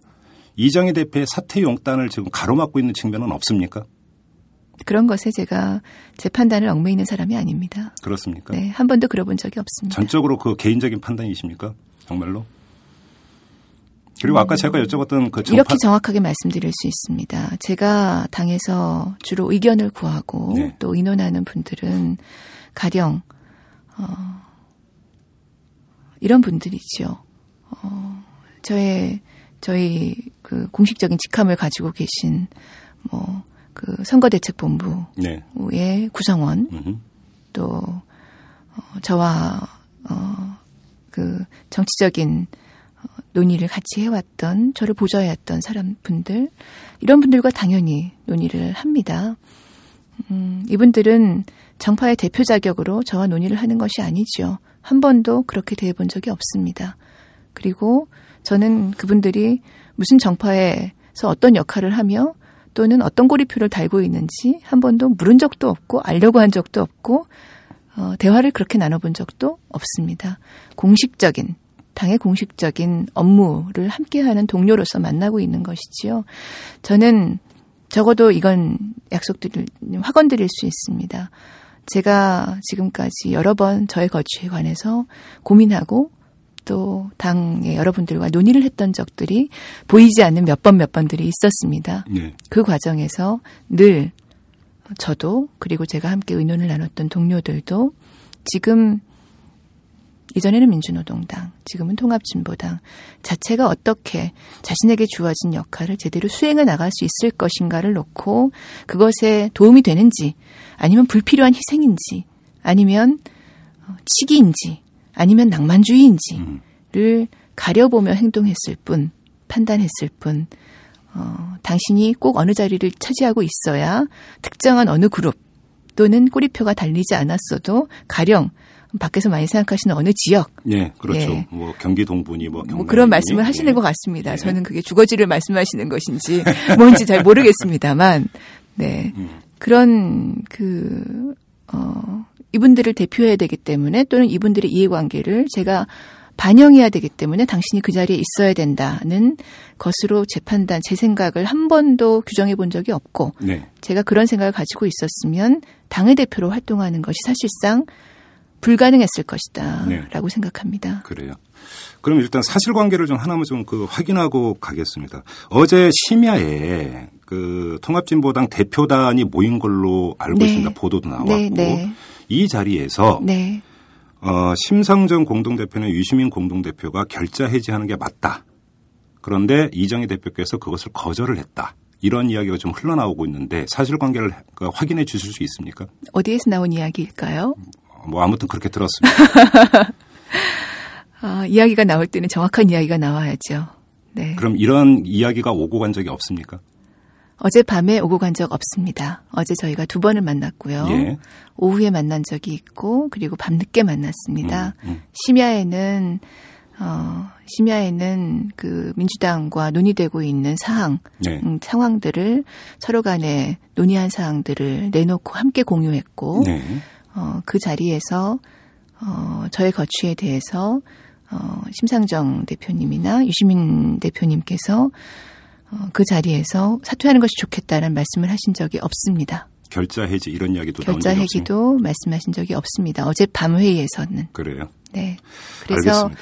이정희 대표의 사퇴 용단을 지금 가로막고 있는 측면은 없습니까? 그런 것에 제가 제 판단을 얽매이는 사람이 아닙니다. 그렇습니까? 네. 한 번도 그러본 적이 없습니다. 전적으로 그 개인적인 판단이십니까? 정말로? 그리고 아까 제가 여쭤봤던 그 정파 음. 이렇게 정확하게 말씀드릴 수 있습니다. 제가 당에서 주로 의견을 구하고 네. 또 의논하는 분들은 가령 어, 이런 분들이죠. 어, 저의 저희 그 공식적인 직함을 가지고 계신 뭐 그 선거대책본부의 네. 구성원 음흠. 또 어, 저와 어, 그 정치적인 어, 논의를 같이 해왔던 저를 보좌해왔던 사람 분들 이런 분들과 당연히 논의를 합니다. 음, 이분들은 정파의 대표 자격으로 저와 논의를 하는 것이 아니죠. 한 번도 그렇게 대해본 적이 없습니다. 그리고 저는 그분들이 무슨 정파에서 어떤 역할을 하며 또는 어떤 꼬리표를 달고 있는지 한 번도 물은 적도 없고 알려고 한 적도 없고 어, 대화를 그렇게 나눠본 적도 없습니다. 공식적인 당의 공식적인 업무를 함께하는 동료로서 만나고 있는 것이지요. 저는 적어도 이건 약속드릴 확언드릴 수 있습니다. 제가 지금까지 여러 번 저의 거취에 관해서 고민하고 또 당의 여러분들과 논의를 했던 적들이 보이지 않는 몇 번 몇 번들이 있었습니다. 네. 그 과정에서 늘 저도 그리고 제가 함께 의논을 나눴던 동료들도 지금 이전에는 민주노동당, 지금은 통합진보당 자체가 어떻게 자신에게 주어진 역할을 제대로 수행해 나갈 수 있을 것인가를 놓고 그것에 도움이 되는지 아니면 불필요한 희생인지 아니면 어, 치기인지 아니면 낭만주의인지를 가려보며 행동했을 뿐 판단했을 뿐 어, 당신이 꼭 어느 자리를 차지하고 있어야 특정한 어느 그룹 또는 꼬리표가 달리지 않았어도 가령 밖에서 많이 생각하시는 어느 지역 예, 그렇죠. 예. 뭐 경기 동분이 뭐, 뭐 그런 말씀을 하시는 예. 것 같습니다. 예. 저는 그게 주거지를 말씀하시는 것인지 뭔지 잘 모르겠습니다만, 네 음. 그런 그 어, 이분들을 대표해야 되기 때문에 또는 이분들의 이해관계를 제가 반영해야 되기 때문에 당신이 그 자리에 있어야 된다는 것으로 제 판단, 제 생각을 한 번도 규정해 본 적이 없고 네. 제가 그런 생각을 가지고 있었으면 당의 대표로 활동하는 것이 사실상 불가능했을 것이다. 네. 라고 생각합니다. 그래요. 그럼 일단 사실관계를 좀 하나만 좀 그 확인하고 가겠습니다. 어제 심야에 그 통합진보당 대표단이 모인 걸로 알고 네. 있습니다. 보도도 나왔고 네, 네. 이 자리에서 네. 어, 심상정 공동대표는 유시민 공동대표가 결자 해지하는 게 맞다. 그런데 이정희 대표께서 그것을 거절을 했다. 이런 이야기가 좀 흘러나오고 있는데 사실관계를 그 확인해 주실 수 있습니까? 어디에서 나온 이야기일까요? 뭐 아무튼 그렇게 들었습니다. 아, 이야기가 나올 때는 정확한 이야기가 나와야죠. 네. 그럼 이런 이야기가 오고 간 적이 없습니까? 어젯밤에 오고 간 적 없습니다. 어제 저희가 두 번을 만났고요. 예. 오후에 만난 적이 있고 그리고 밤늦게 만났습니다. 음, 음. 심야에는 어 심야에는 그 민주당과 논의되고 있는 사항 네. 음, 상황들을 서로 간에 논의한 사항들을 내놓고 함께 공유했고 네. 어, 그 자리에서 어, 저의 거취에 대해서 어, 심상정 대표님이나 유시민 대표님께서 어, 그 자리에서 사퇴하는 것이 좋겠다는 말씀을 하신 적이 없습니다. 결자 해지 이런 이야기도 결자? 회기도 말씀하신 적이 없습니다. 어제 밤 회의에서는. 그래요. 네. 그래서 알겠습니다.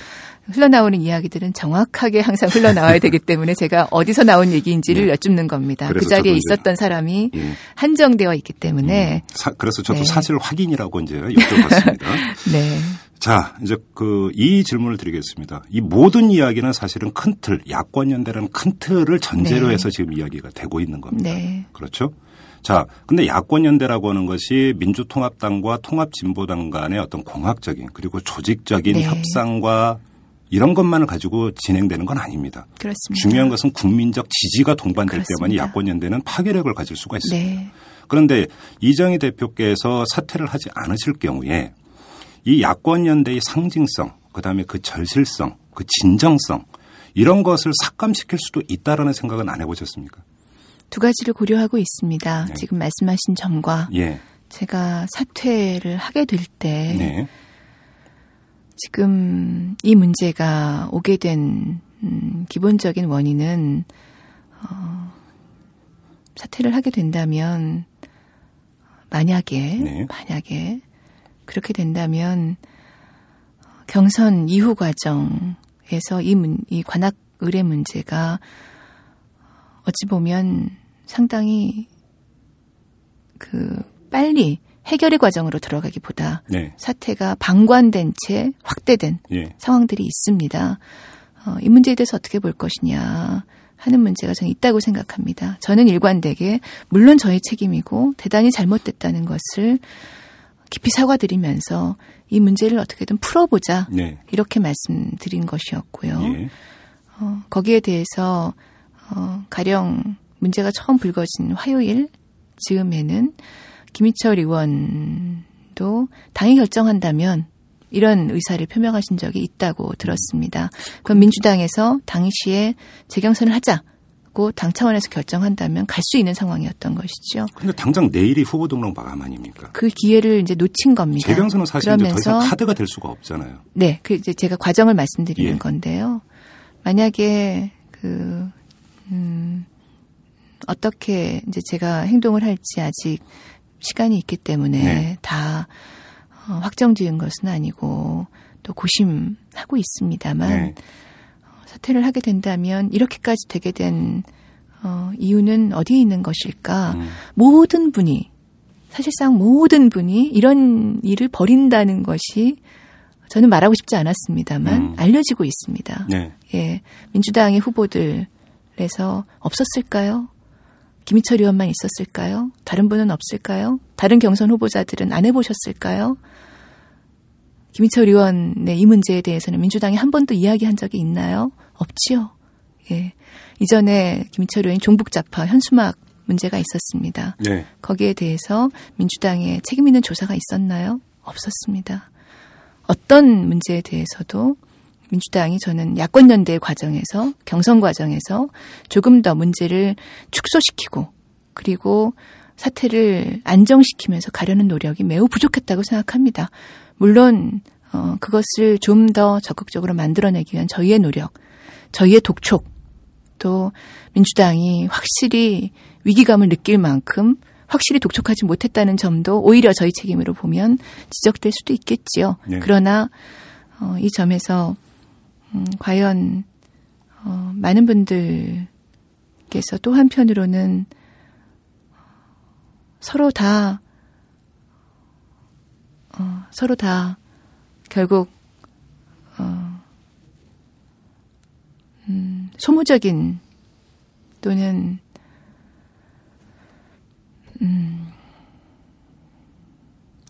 흘러나오는 이야기들은 정확하게 항상 흘러나와야 되기 때문에 제가 어디서 나온 얘기인지를 네. 여쭙는 겁니다. 그 자리에 있었던 사람이 예. 한정되어 있기 때문에 사- 그래서 저도 네. 사실 확인이라고 이제 여쭤봤습니다. 네. 자, 이제 그 이 질문을 드리겠습니다. 이 모든 이야기는 사실은 큰 틀, 야권 연대라는 큰 틀을 전제로 네. 해서 지금 이야기가 되고 있는 겁니다. 네. 그렇죠? 자, 근데 야권 연대라고 하는 것이 민주통합당과 통합진보당 간의 어떤 공학적인 그리고 조직적인 네. 협상과 이런 것만을 가지고 진행되는 건 아닙니다. 그렇습니다. 중요한 것은 국민적 지지가 동반될 때만이 그렇습니다. 야권 연대는 파괴력을 가질 수가 있습니다. 네. 그런데 이정희 대표께서 사퇴를 하지 않으실 경우에 이 야권 연대의 상징성, 그다음에 그 절실성, 그 진정성 이런 것을 삭감시킬 수도 있다라는 생각은 안 해보셨습니까? 두 가지를 고려하고 있습니다. 네. 지금 말씀하신 점과 예, 제가 사퇴를 하게 될때 네, 지금 이 문제가 오게 된 음, 기본적인 원인은 어, 사퇴를 하게 된다면 만약에 네. 만약에 그렇게 된다면 경선 이후 과정에서 이, 문, 이 관악 의뢰 문제가 어찌 보면 상당히 그 빨리 해결의 과정으로 들어가기보다 네, 사태가 방관된 채 확대된 예, 상황들이 있습니다. 어, 이 문제에 대해서 어떻게 볼 것이냐 하는 문제가 저는 있다고 생각합니다. 저는 일관되게 물론 저의 책임이고 대단히 잘못됐다는 것을 깊이 사과드리면서 이 문제를 어떻게든 풀어보자 네, 이렇게 말씀드린 것이었고요. 예, 어, 거기에 대해서 어, 가령 문제가 처음 불거진 화요일 즈음에는 김희철 의원도 당이 결정한다면 이런 의사를 표명하신 적이 있다고 들었습니다. 그럼 민주당에서 당시에 재경선을 하자 고 당 차원에서 결정한다면 갈 수 있는 상황이었던 것이죠. 근데 당장 내일이 후보 등록 마감 아닙니까? 그 기회를 이제 놓친 겁니다. 재경선은 사실 이제 더 이상 그러면서 카드가 될 수가 없잖아요. 네, 그 이제 제가 과정을 말씀드리는 예. 건데요. 만약에 그 음, 어떻게 이제 제가 행동을 할지 아직 시간이 있기 때문에 네. 다 어, 확정 지은 것은 아니고 또 고심하고 있습니다만 네, 사퇴를 하게 된다면 이렇게까지 되게 된 어, 이유는 어디에 있는 것일까? 음, 모든 분이 사실상 모든 분이 이런 일을 벌인다는 것이 저는 말하고 싶지 않았습니다만 음. 알려지고 있습니다. 네, 예, 민주당의 후보들에서 없었을까요? 김희철 의원만 있었을까요? 다른 분은 없을까요? 다른 경선 후보자들은 안 해보셨을까요? 김희철 의원의 이 문제에 대해서는 민주당이 한 번도 이야기한 적이 있나요? 없지요. 예. 이전에 김철 의원 종북자파 현수막 문제가 있었습니다. 네. 거기에 대해서 민주당에 책임 있는 조사가 있었나요? 없었습니다. 어떤 문제에 대해서도 민주당이 저는 야권 연대 과정에서 경선 과정에서 조금 더 문제를 축소시키고 그리고 사태를 안정시키면서 가려는 노력이 매우 부족했다고 생각합니다. 물론 어, 그것을 좀 더 적극적으로 만들어내기 위한 저희의 노력, 저희의 독촉, 또 민주당이 확실히 위기감을 느낄 만큼 확실히 독촉하지 못했다는 점도 오히려 저희 책임으로 보면 지적될 수도 있겠지요. 네. 그러나 어, 이 점에서 음, 과연 어, 많은 분들께서 또 한편으로는 서로 다 어, 서로 다 결국 어, 음, 소모적인 또는 음,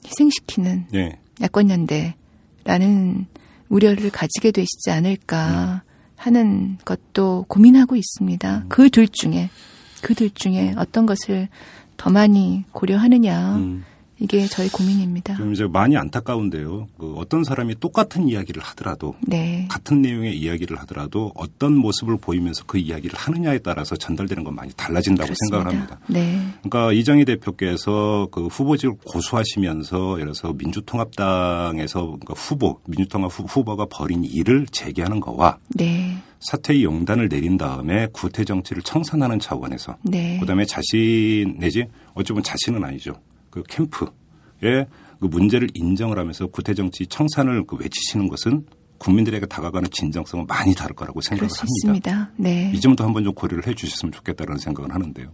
희생시키는 네. 야권연대라는 우려를 가지게 되시지 않을까 하는 것도 고민하고 있습니다. 그둘 중에 그둘 중에 어떤 것을 더 많이 고려하느냐 음. 이게 저희 고민입니다. 좀 이제 많이 안타까운데요. 그 어떤 사람이 똑같은 이야기를 하더라도 네, 같은 내용의 이야기를 하더라도 어떤 모습을 보이면서 그 이야기를 하느냐에 따라서 전달되는 건 많이 달라진다고 생각을 합니다. 네, 그러니까 이정희 대표께서 그 후보직을 고수하시면서 예를 들어서 민주통합당에서 그러니까 후보 민주통합 후- 후보가 벌인 일을 재개하는 거와 네, 사퇴의 용단을 내린 다음에 구태 정치를 청산하는 차원에서 네, 그다음에 자신 내지 어찌 보면 자신은 아니죠. 그 캠프의 그 문제를 인정을 하면서 구태 정치 청산을 그 외치시는 것은 국민들에게 다가가는 진정성은 많이 다를 거라고 생각을 수 합니다. 네, 이 점도 한번 좀 고려를 해 주셨으면 좋겠다는 생각을 하는데요.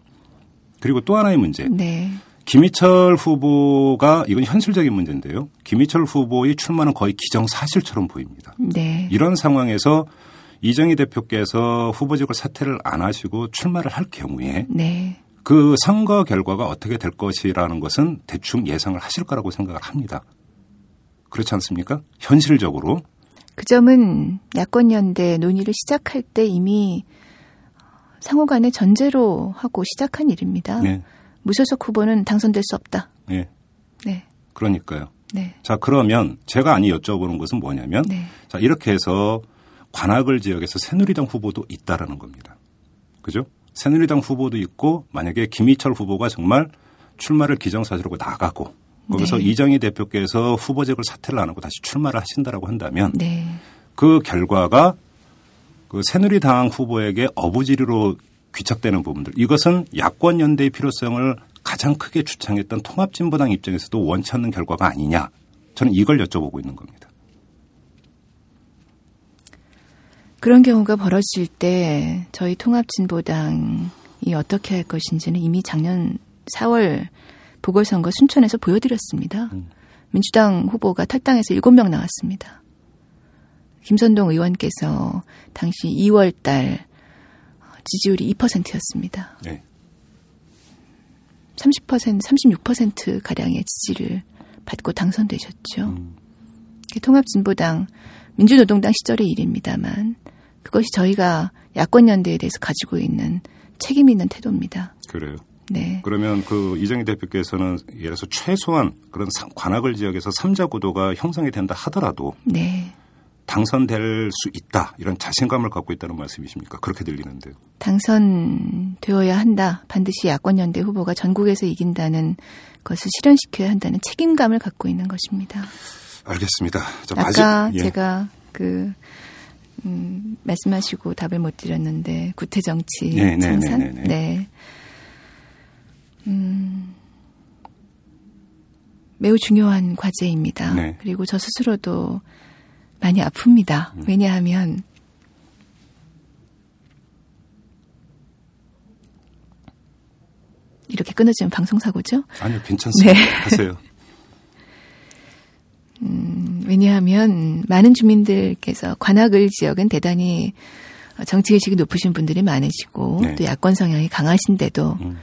그리고 또 하나의 문제. 네, 김희철 후보가 이건 현실적인 문제인데요. 김희철 후보의 출마는 거의 기정사실처럼 보입니다. 네, 이런 상황에서 이정희 대표께서 후보직을 사퇴를 안 하시고 출마를 할 경우에 네, 그 선거 결과가 어떻게 될 것이라는 것은 대충 예상을 하실 거라고 생각을 합니다. 그렇지 않습니까? 현실적으로 그 점은 야권 연대 논의를 시작할 때 이미 상호간에 전제로 하고 시작한 일입니다. 네, 무소속 후보는 당선될 수 없다. 네, 네, 그러니까요. 네, 자 그러면 제가 아니 여쭤보는 것은 뭐냐면 네, 자 이렇게 해서 관악을 지역에서 새누리당 후보도 있다라는 겁니다. 그죠? 새누리당 후보도 있고 만약에 김희철 후보가 정말 출마를 기정사실하고 나가고 거기서 네. 이정희 대표께서 후보직을 사퇴를 안 하고 다시 출마를 하신다라고 한다면 네, 그 결과가 그 새누리당 후보에게 어부지리로 귀착되는 부분들 이것은 야권 연대의 필요성을 가장 크게 주창했던 통합진보당 입장에서도 원치 않는 결과가 아니냐 저는 이걸 여쭤보고 있는 겁니다. 그런 경우가 벌어질 때 저희 통합진보당이 어떻게 할 것인지는 이미 작년 4월 보궐선거 순천에서 보여드렸습니다. 음. 민주당 후보가 탈당해서 7명 나왔습니다. 김선동 의원께서 당시 2월 달 지지율이 2%였습니다. 네. 30%, 36% 가량의 지지를 받고 당선되셨죠. 음. 통합진보당 민주노동당 시절의 일입니다만 그것이 저희가 야권 연대에 대해서 가지고 있는 책임 있는 태도입니다. 그래요. 네. 그러면 그 이정희 대표께서는 예를 들어서 최소한 그런 상- 관악을 지역에서 삼자 구도가 형성이 된다 하더라도 네. 당선될 수 있다 이런 자신감을 갖고 있다는 말씀이십니까? 그렇게 들리는데요. 당선되어야 한다. 반드시 야권 연대 후보가 전국에서 이긴다는 것을 실현시켜야 한다는 책임감을 갖고 있는 것입니다. 알겠습니다. 자, 아까 마지- 예. 제가 그 음, 말씀하시고 답을 못 드렸는데 구태 정치 네, 네, 청산 네, 네, 네. 네. 음, 매우 중요한 과제입니다. 네. 그리고 저 스스로도 많이 아픕니다. 음. 왜냐하면 이렇게 끊어지면 방송 사고죠. 아니요 괜찮습니다. 네. 하세요. 음, 왜냐하면 많은 주민들께서 관악을 지역은 대단히 정치의식이 높으신 분들이 많으시고 네. 또 야권 성향이 강하신데도 음.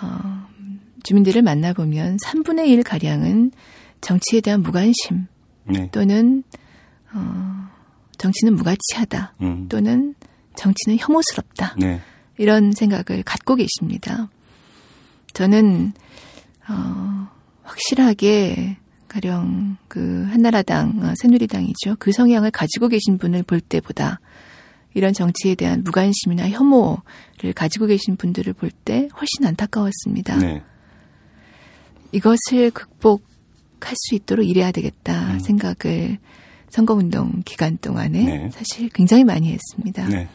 어, 주민들을 만나보면 3분의 1 가량은 정치에 대한 무관심 네. 또는 어, 정치는 무가치하다 음. 또는 정치는 혐오스럽다. 네. 이런 생각을 갖고 계십니다. 저는 어, 확실하게 가령 그 한나라당, 어, 새누리당이죠. 그 성향을 가지고 계신 분을 볼 때보다 이런 정치에 대한 무관심이나 혐오를 가지고 계신 분들을 볼 때 훨씬 안타까웠습니다. 네. 이것을 극복할 수 있도록 일해야 되겠다 음. 생각을 선거운동 기간 동안에 네. 사실 굉장히 많이 했습니다. 네.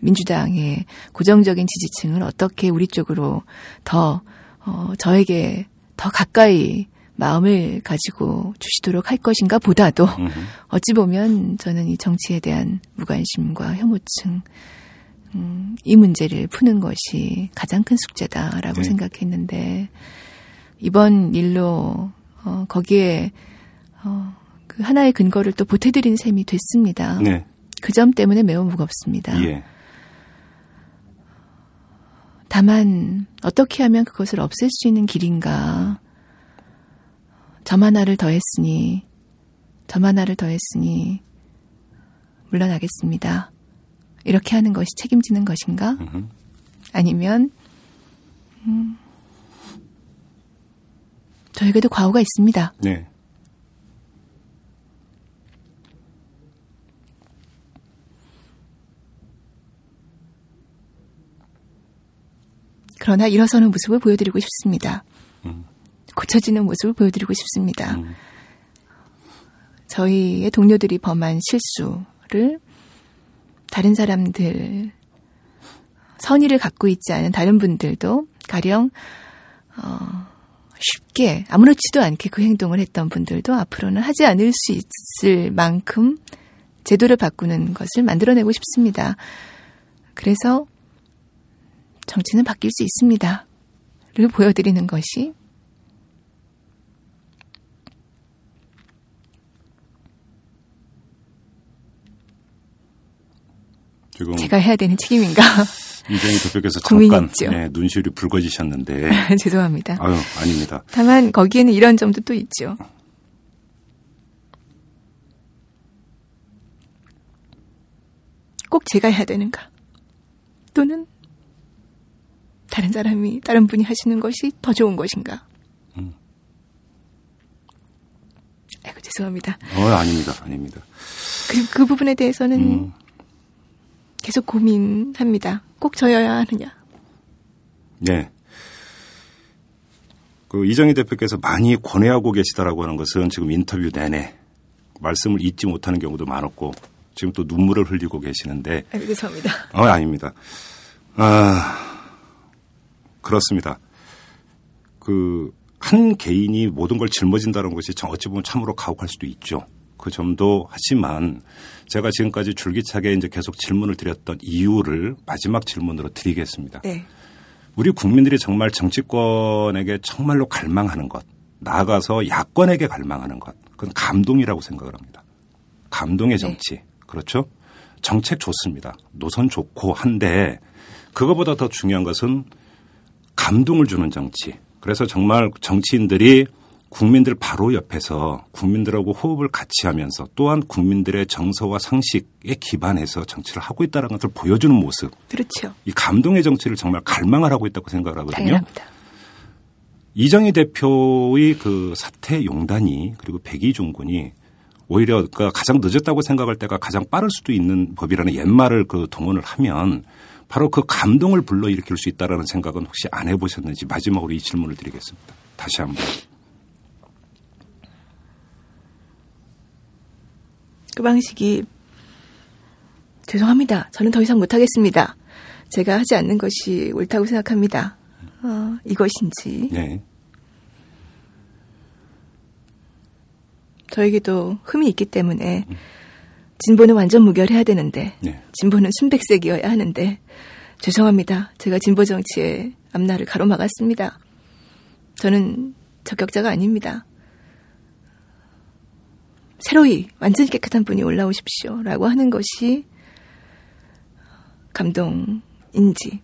민주당의 고정적인 지지층을 어떻게 우리 쪽으로 더 어, 저에게 더 가까이 마음을 가지고 주시도록 할 것인가 보다도. 어찌 보면 저는 이 정치에 대한 무관심과 혐오증 음, 이 문제를 푸는 것이 가장 큰 숙제다라고 네. 생각했는데 이번 일로 어, 거기에 어, 그 하나의 근거를 또 보태드린 셈이 됐습니다. 네. 그점 때문에 매우 무겁습니다. 예. 다만 어떻게 하면 그것을 없앨 수 있는 길인가? 점 하나를 더했으니 점 하나를 더했으니 물러나겠습니다. 이렇게 하는 것이 책임지는 것인가? 아니면 음, 저에게도 과오가 있습니다. 네. 그러나 일어서는 모습을 보여드리고 싶습니다. 음. 고쳐지는 모습을 보여드리고 싶습니다. 음. 저희의 동료들이 범한 실수를 다른 사람들 선의를 갖고 있지 않은 다른 분들도 가령 어, 쉽게 아무렇지도 않게 그 행동을 했던 분들도 앞으로는 하지 않을 수 있을 만큼 제도를 바꾸는 것을 만들어내고 싶습니다. 그래서 정치는 바뀔 수 있습니다. 를 보여드리는 것이 제가 해야 되는 책임인가? 이정희 대표께서 잠깐. 네, 눈시울이 붉어지셨는데 죄송합니다. 아유 아닙니다. 다만 거기에는 이런 점도 또 있죠. 꼭 제가 해야 되는가? 또는 다른 사람이 다른 분이 하시는 것이 더 좋은 것인가? 음. 아이고 죄송합니다. 어 아닙니다. 아닙니다. 그리고 그 부분에 대해서는 음. 계속 고민합니다. 꼭 저여야 하느냐? 네. 그 이정희 대표께서 많이 권해하고 계시다라고 하는 것은 지금 인터뷰 내내 말씀을 잊지 못하는 경우도 많았고 지금 또 눈물을 흘리고 계시는데 아이고 죄송합니다. 어, 아닙니다. 아, 그렇습니다. 그, 한 개인이 모든 걸 짊어진다는 것이 저- 어찌 보면 참으로 가혹할 수도 있죠. 그 점도 하지만 제가 지금까지 줄기차게 이제 계속 질문을 드렸던 이유를 마지막 질문으로 드리겠습니다. 네. 우리 국민들이 정말 정치권에게 정말로 갈망하는 것, 나아가서 야권에게 갈망하는 것, 그건 감동이라고 생각을 합니다. 감동의 네. 정치. 그렇죠? 정책 좋습니다. 노선 좋고 한데 그거보다 더 중요한 것은 감동을 주는 정치. 그래서 정말 정치인들이 국민들 바로 옆에서 국민들하고 호흡을 같이 하면서 또한 국민들의 정서와 상식에 기반해서 정치를 하고 있다는 것을 보여주는 모습. 그렇죠. 이 감동의 정치를 정말 갈망을 하고 있다고 생각을 하거든요. 당연합니다. 이정희 대표의 그 사퇴 용단이 그리고 백이종 군이 오히려 그러니까 가장 늦었다고 생각할 때가 가장 빠를 수도 있는 법이라는 옛말을 그 동원을 하면 바로 그 감동을 불러일으킬 수 있다라는 생각은 혹시 안 해보셨는지 마지막으로 이 질문을 드리겠습니다. 다시 한번. 그 방식이 죄송합니다. 저는 더 이상 못하겠습니다. 제가 하지 않는 것이 옳다고 생각합니다. 어, 이것인지 네. 저에게도 흠이 있기 때문에 진보는 완전 무결해야 되는데 네. 진보는 순백색이어야 하는데 죄송합니다. 제가 진보 정치의 앞날을 가로막았습니다. 저는 적격자가 아닙니다. 새로이 완전히 깨끗한 분이 올라오십시오라고 하는 것이 감동인지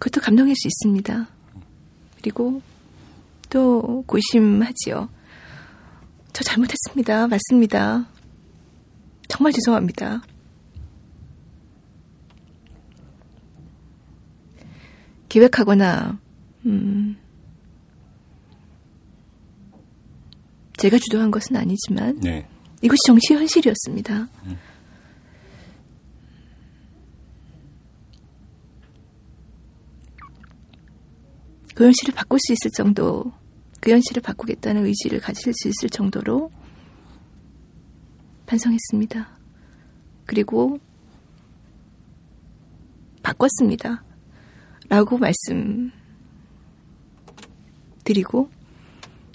그것도 감동일 수 있습니다. 그리고 또 고심하지요. 저 잘못했습니다. 맞습니다. 정말 죄송합니다. 기획하거나, 음, 제가 주도한 것은 아니지만, 네. 이것이 정치 현실이었습니다. 음. 그 현실을 바꿀 수 있을 정도, 그 현실을 바꾸겠다는 의지를 가질 수 있을 정도로 반성했습니다. 그리고 바꿨습니다. 라고 말씀드리고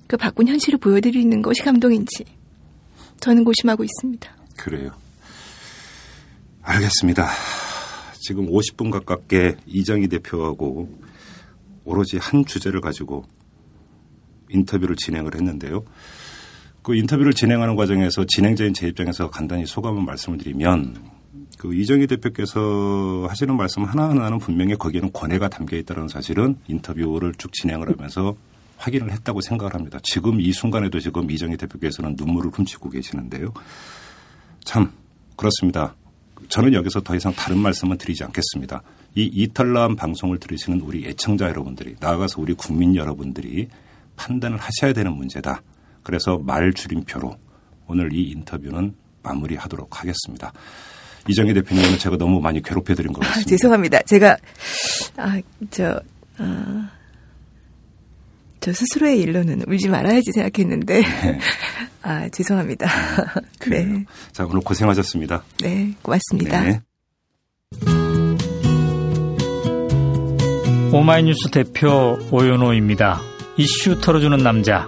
그 바꾼 현실을 보여드리는 것이 감동인지 저는 고심하고 있습니다. 그래요. 알겠습니다. 지금 50분 가깝게 이정희 대표하고 오로지 한 주제를 가지고 인터뷰를 진행을 했는데요. 그 인터뷰를 진행하는 과정에서 진행자인 제 입장에서 간단히 소감을 말씀을 드리면 그 이정희 대표께서 하시는 말씀 하나하나는 분명히 거기에는 권해가 담겨 있다는 사실은 인터뷰를 쭉 진행을 하면서 확인을 했다고 생각을 합니다. 지금 이 순간에도 지금 이정희 대표께서는 눈물을 훔치고 계시는데요. 참 그렇습니다. 저는 여기서 더 이상 다른 말씀은 드리지 않겠습니다. 이 이탈남 방송을 들으시는 우리 애청자 여러분들이 나아가서 우리 국민 여러분들이 판단을 하셔야 되는 문제다. 그래서 말 줄임표로 오늘 이 인터뷰는 마무리하도록 하겠습니다. 이정희 대표님은 제가 너무 많이 괴롭혀드린 것 아, 같습니다. 아, 죄송합니다. 제가 아, 저, 아, 저 스스로의 일로는 울지 말아야지 생각했는데 네. 아 죄송합니다. 네. 자 오늘 고생하셨습니다. 네, 고맙습니다. 네. 오마이뉴스 대표 오연호입니다. 이슈 털어주는 남자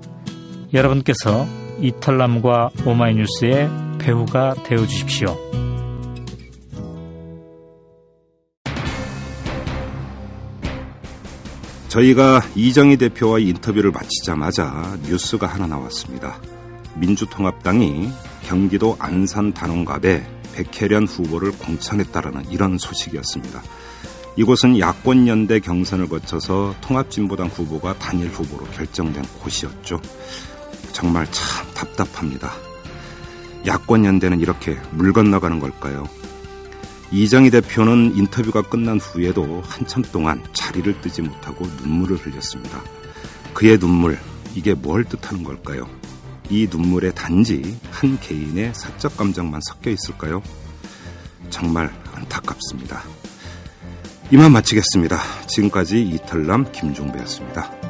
여러분께서 이털남과 오마이뉴스의 배우가 되어 주십시오. 저희가 이정희 대표와 인터뷰를 마치자마자 뉴스가 하나 나왔습니다. 민주통합당이 경기도 안산 단원갑에 백혜련 후보를 공천했다라는 이런 소식이었습니다. 이곳은 야권연대 경선을 거쳐서 통합진보당 후보가 단일 후보로 결정된 곳이었죠. 정말 참 답답합니다. 야권 연대는 이렇게 물 건너가는 걸까요? 이정희 대표는 인터뷰가 끝난 후에도 한참 동안 자리를 뜨지 못하고 눈물을 흘렸습니다. 그의 눈물, 이게 뭘 뜻하는 걸까요? 이 눈물에 단지 한 개인의 사적 감정만 섞여 있을까요? 정말 안타깝습니다. 이만 마치겠습니다. 지금까지 이탈남 김종배였습니다.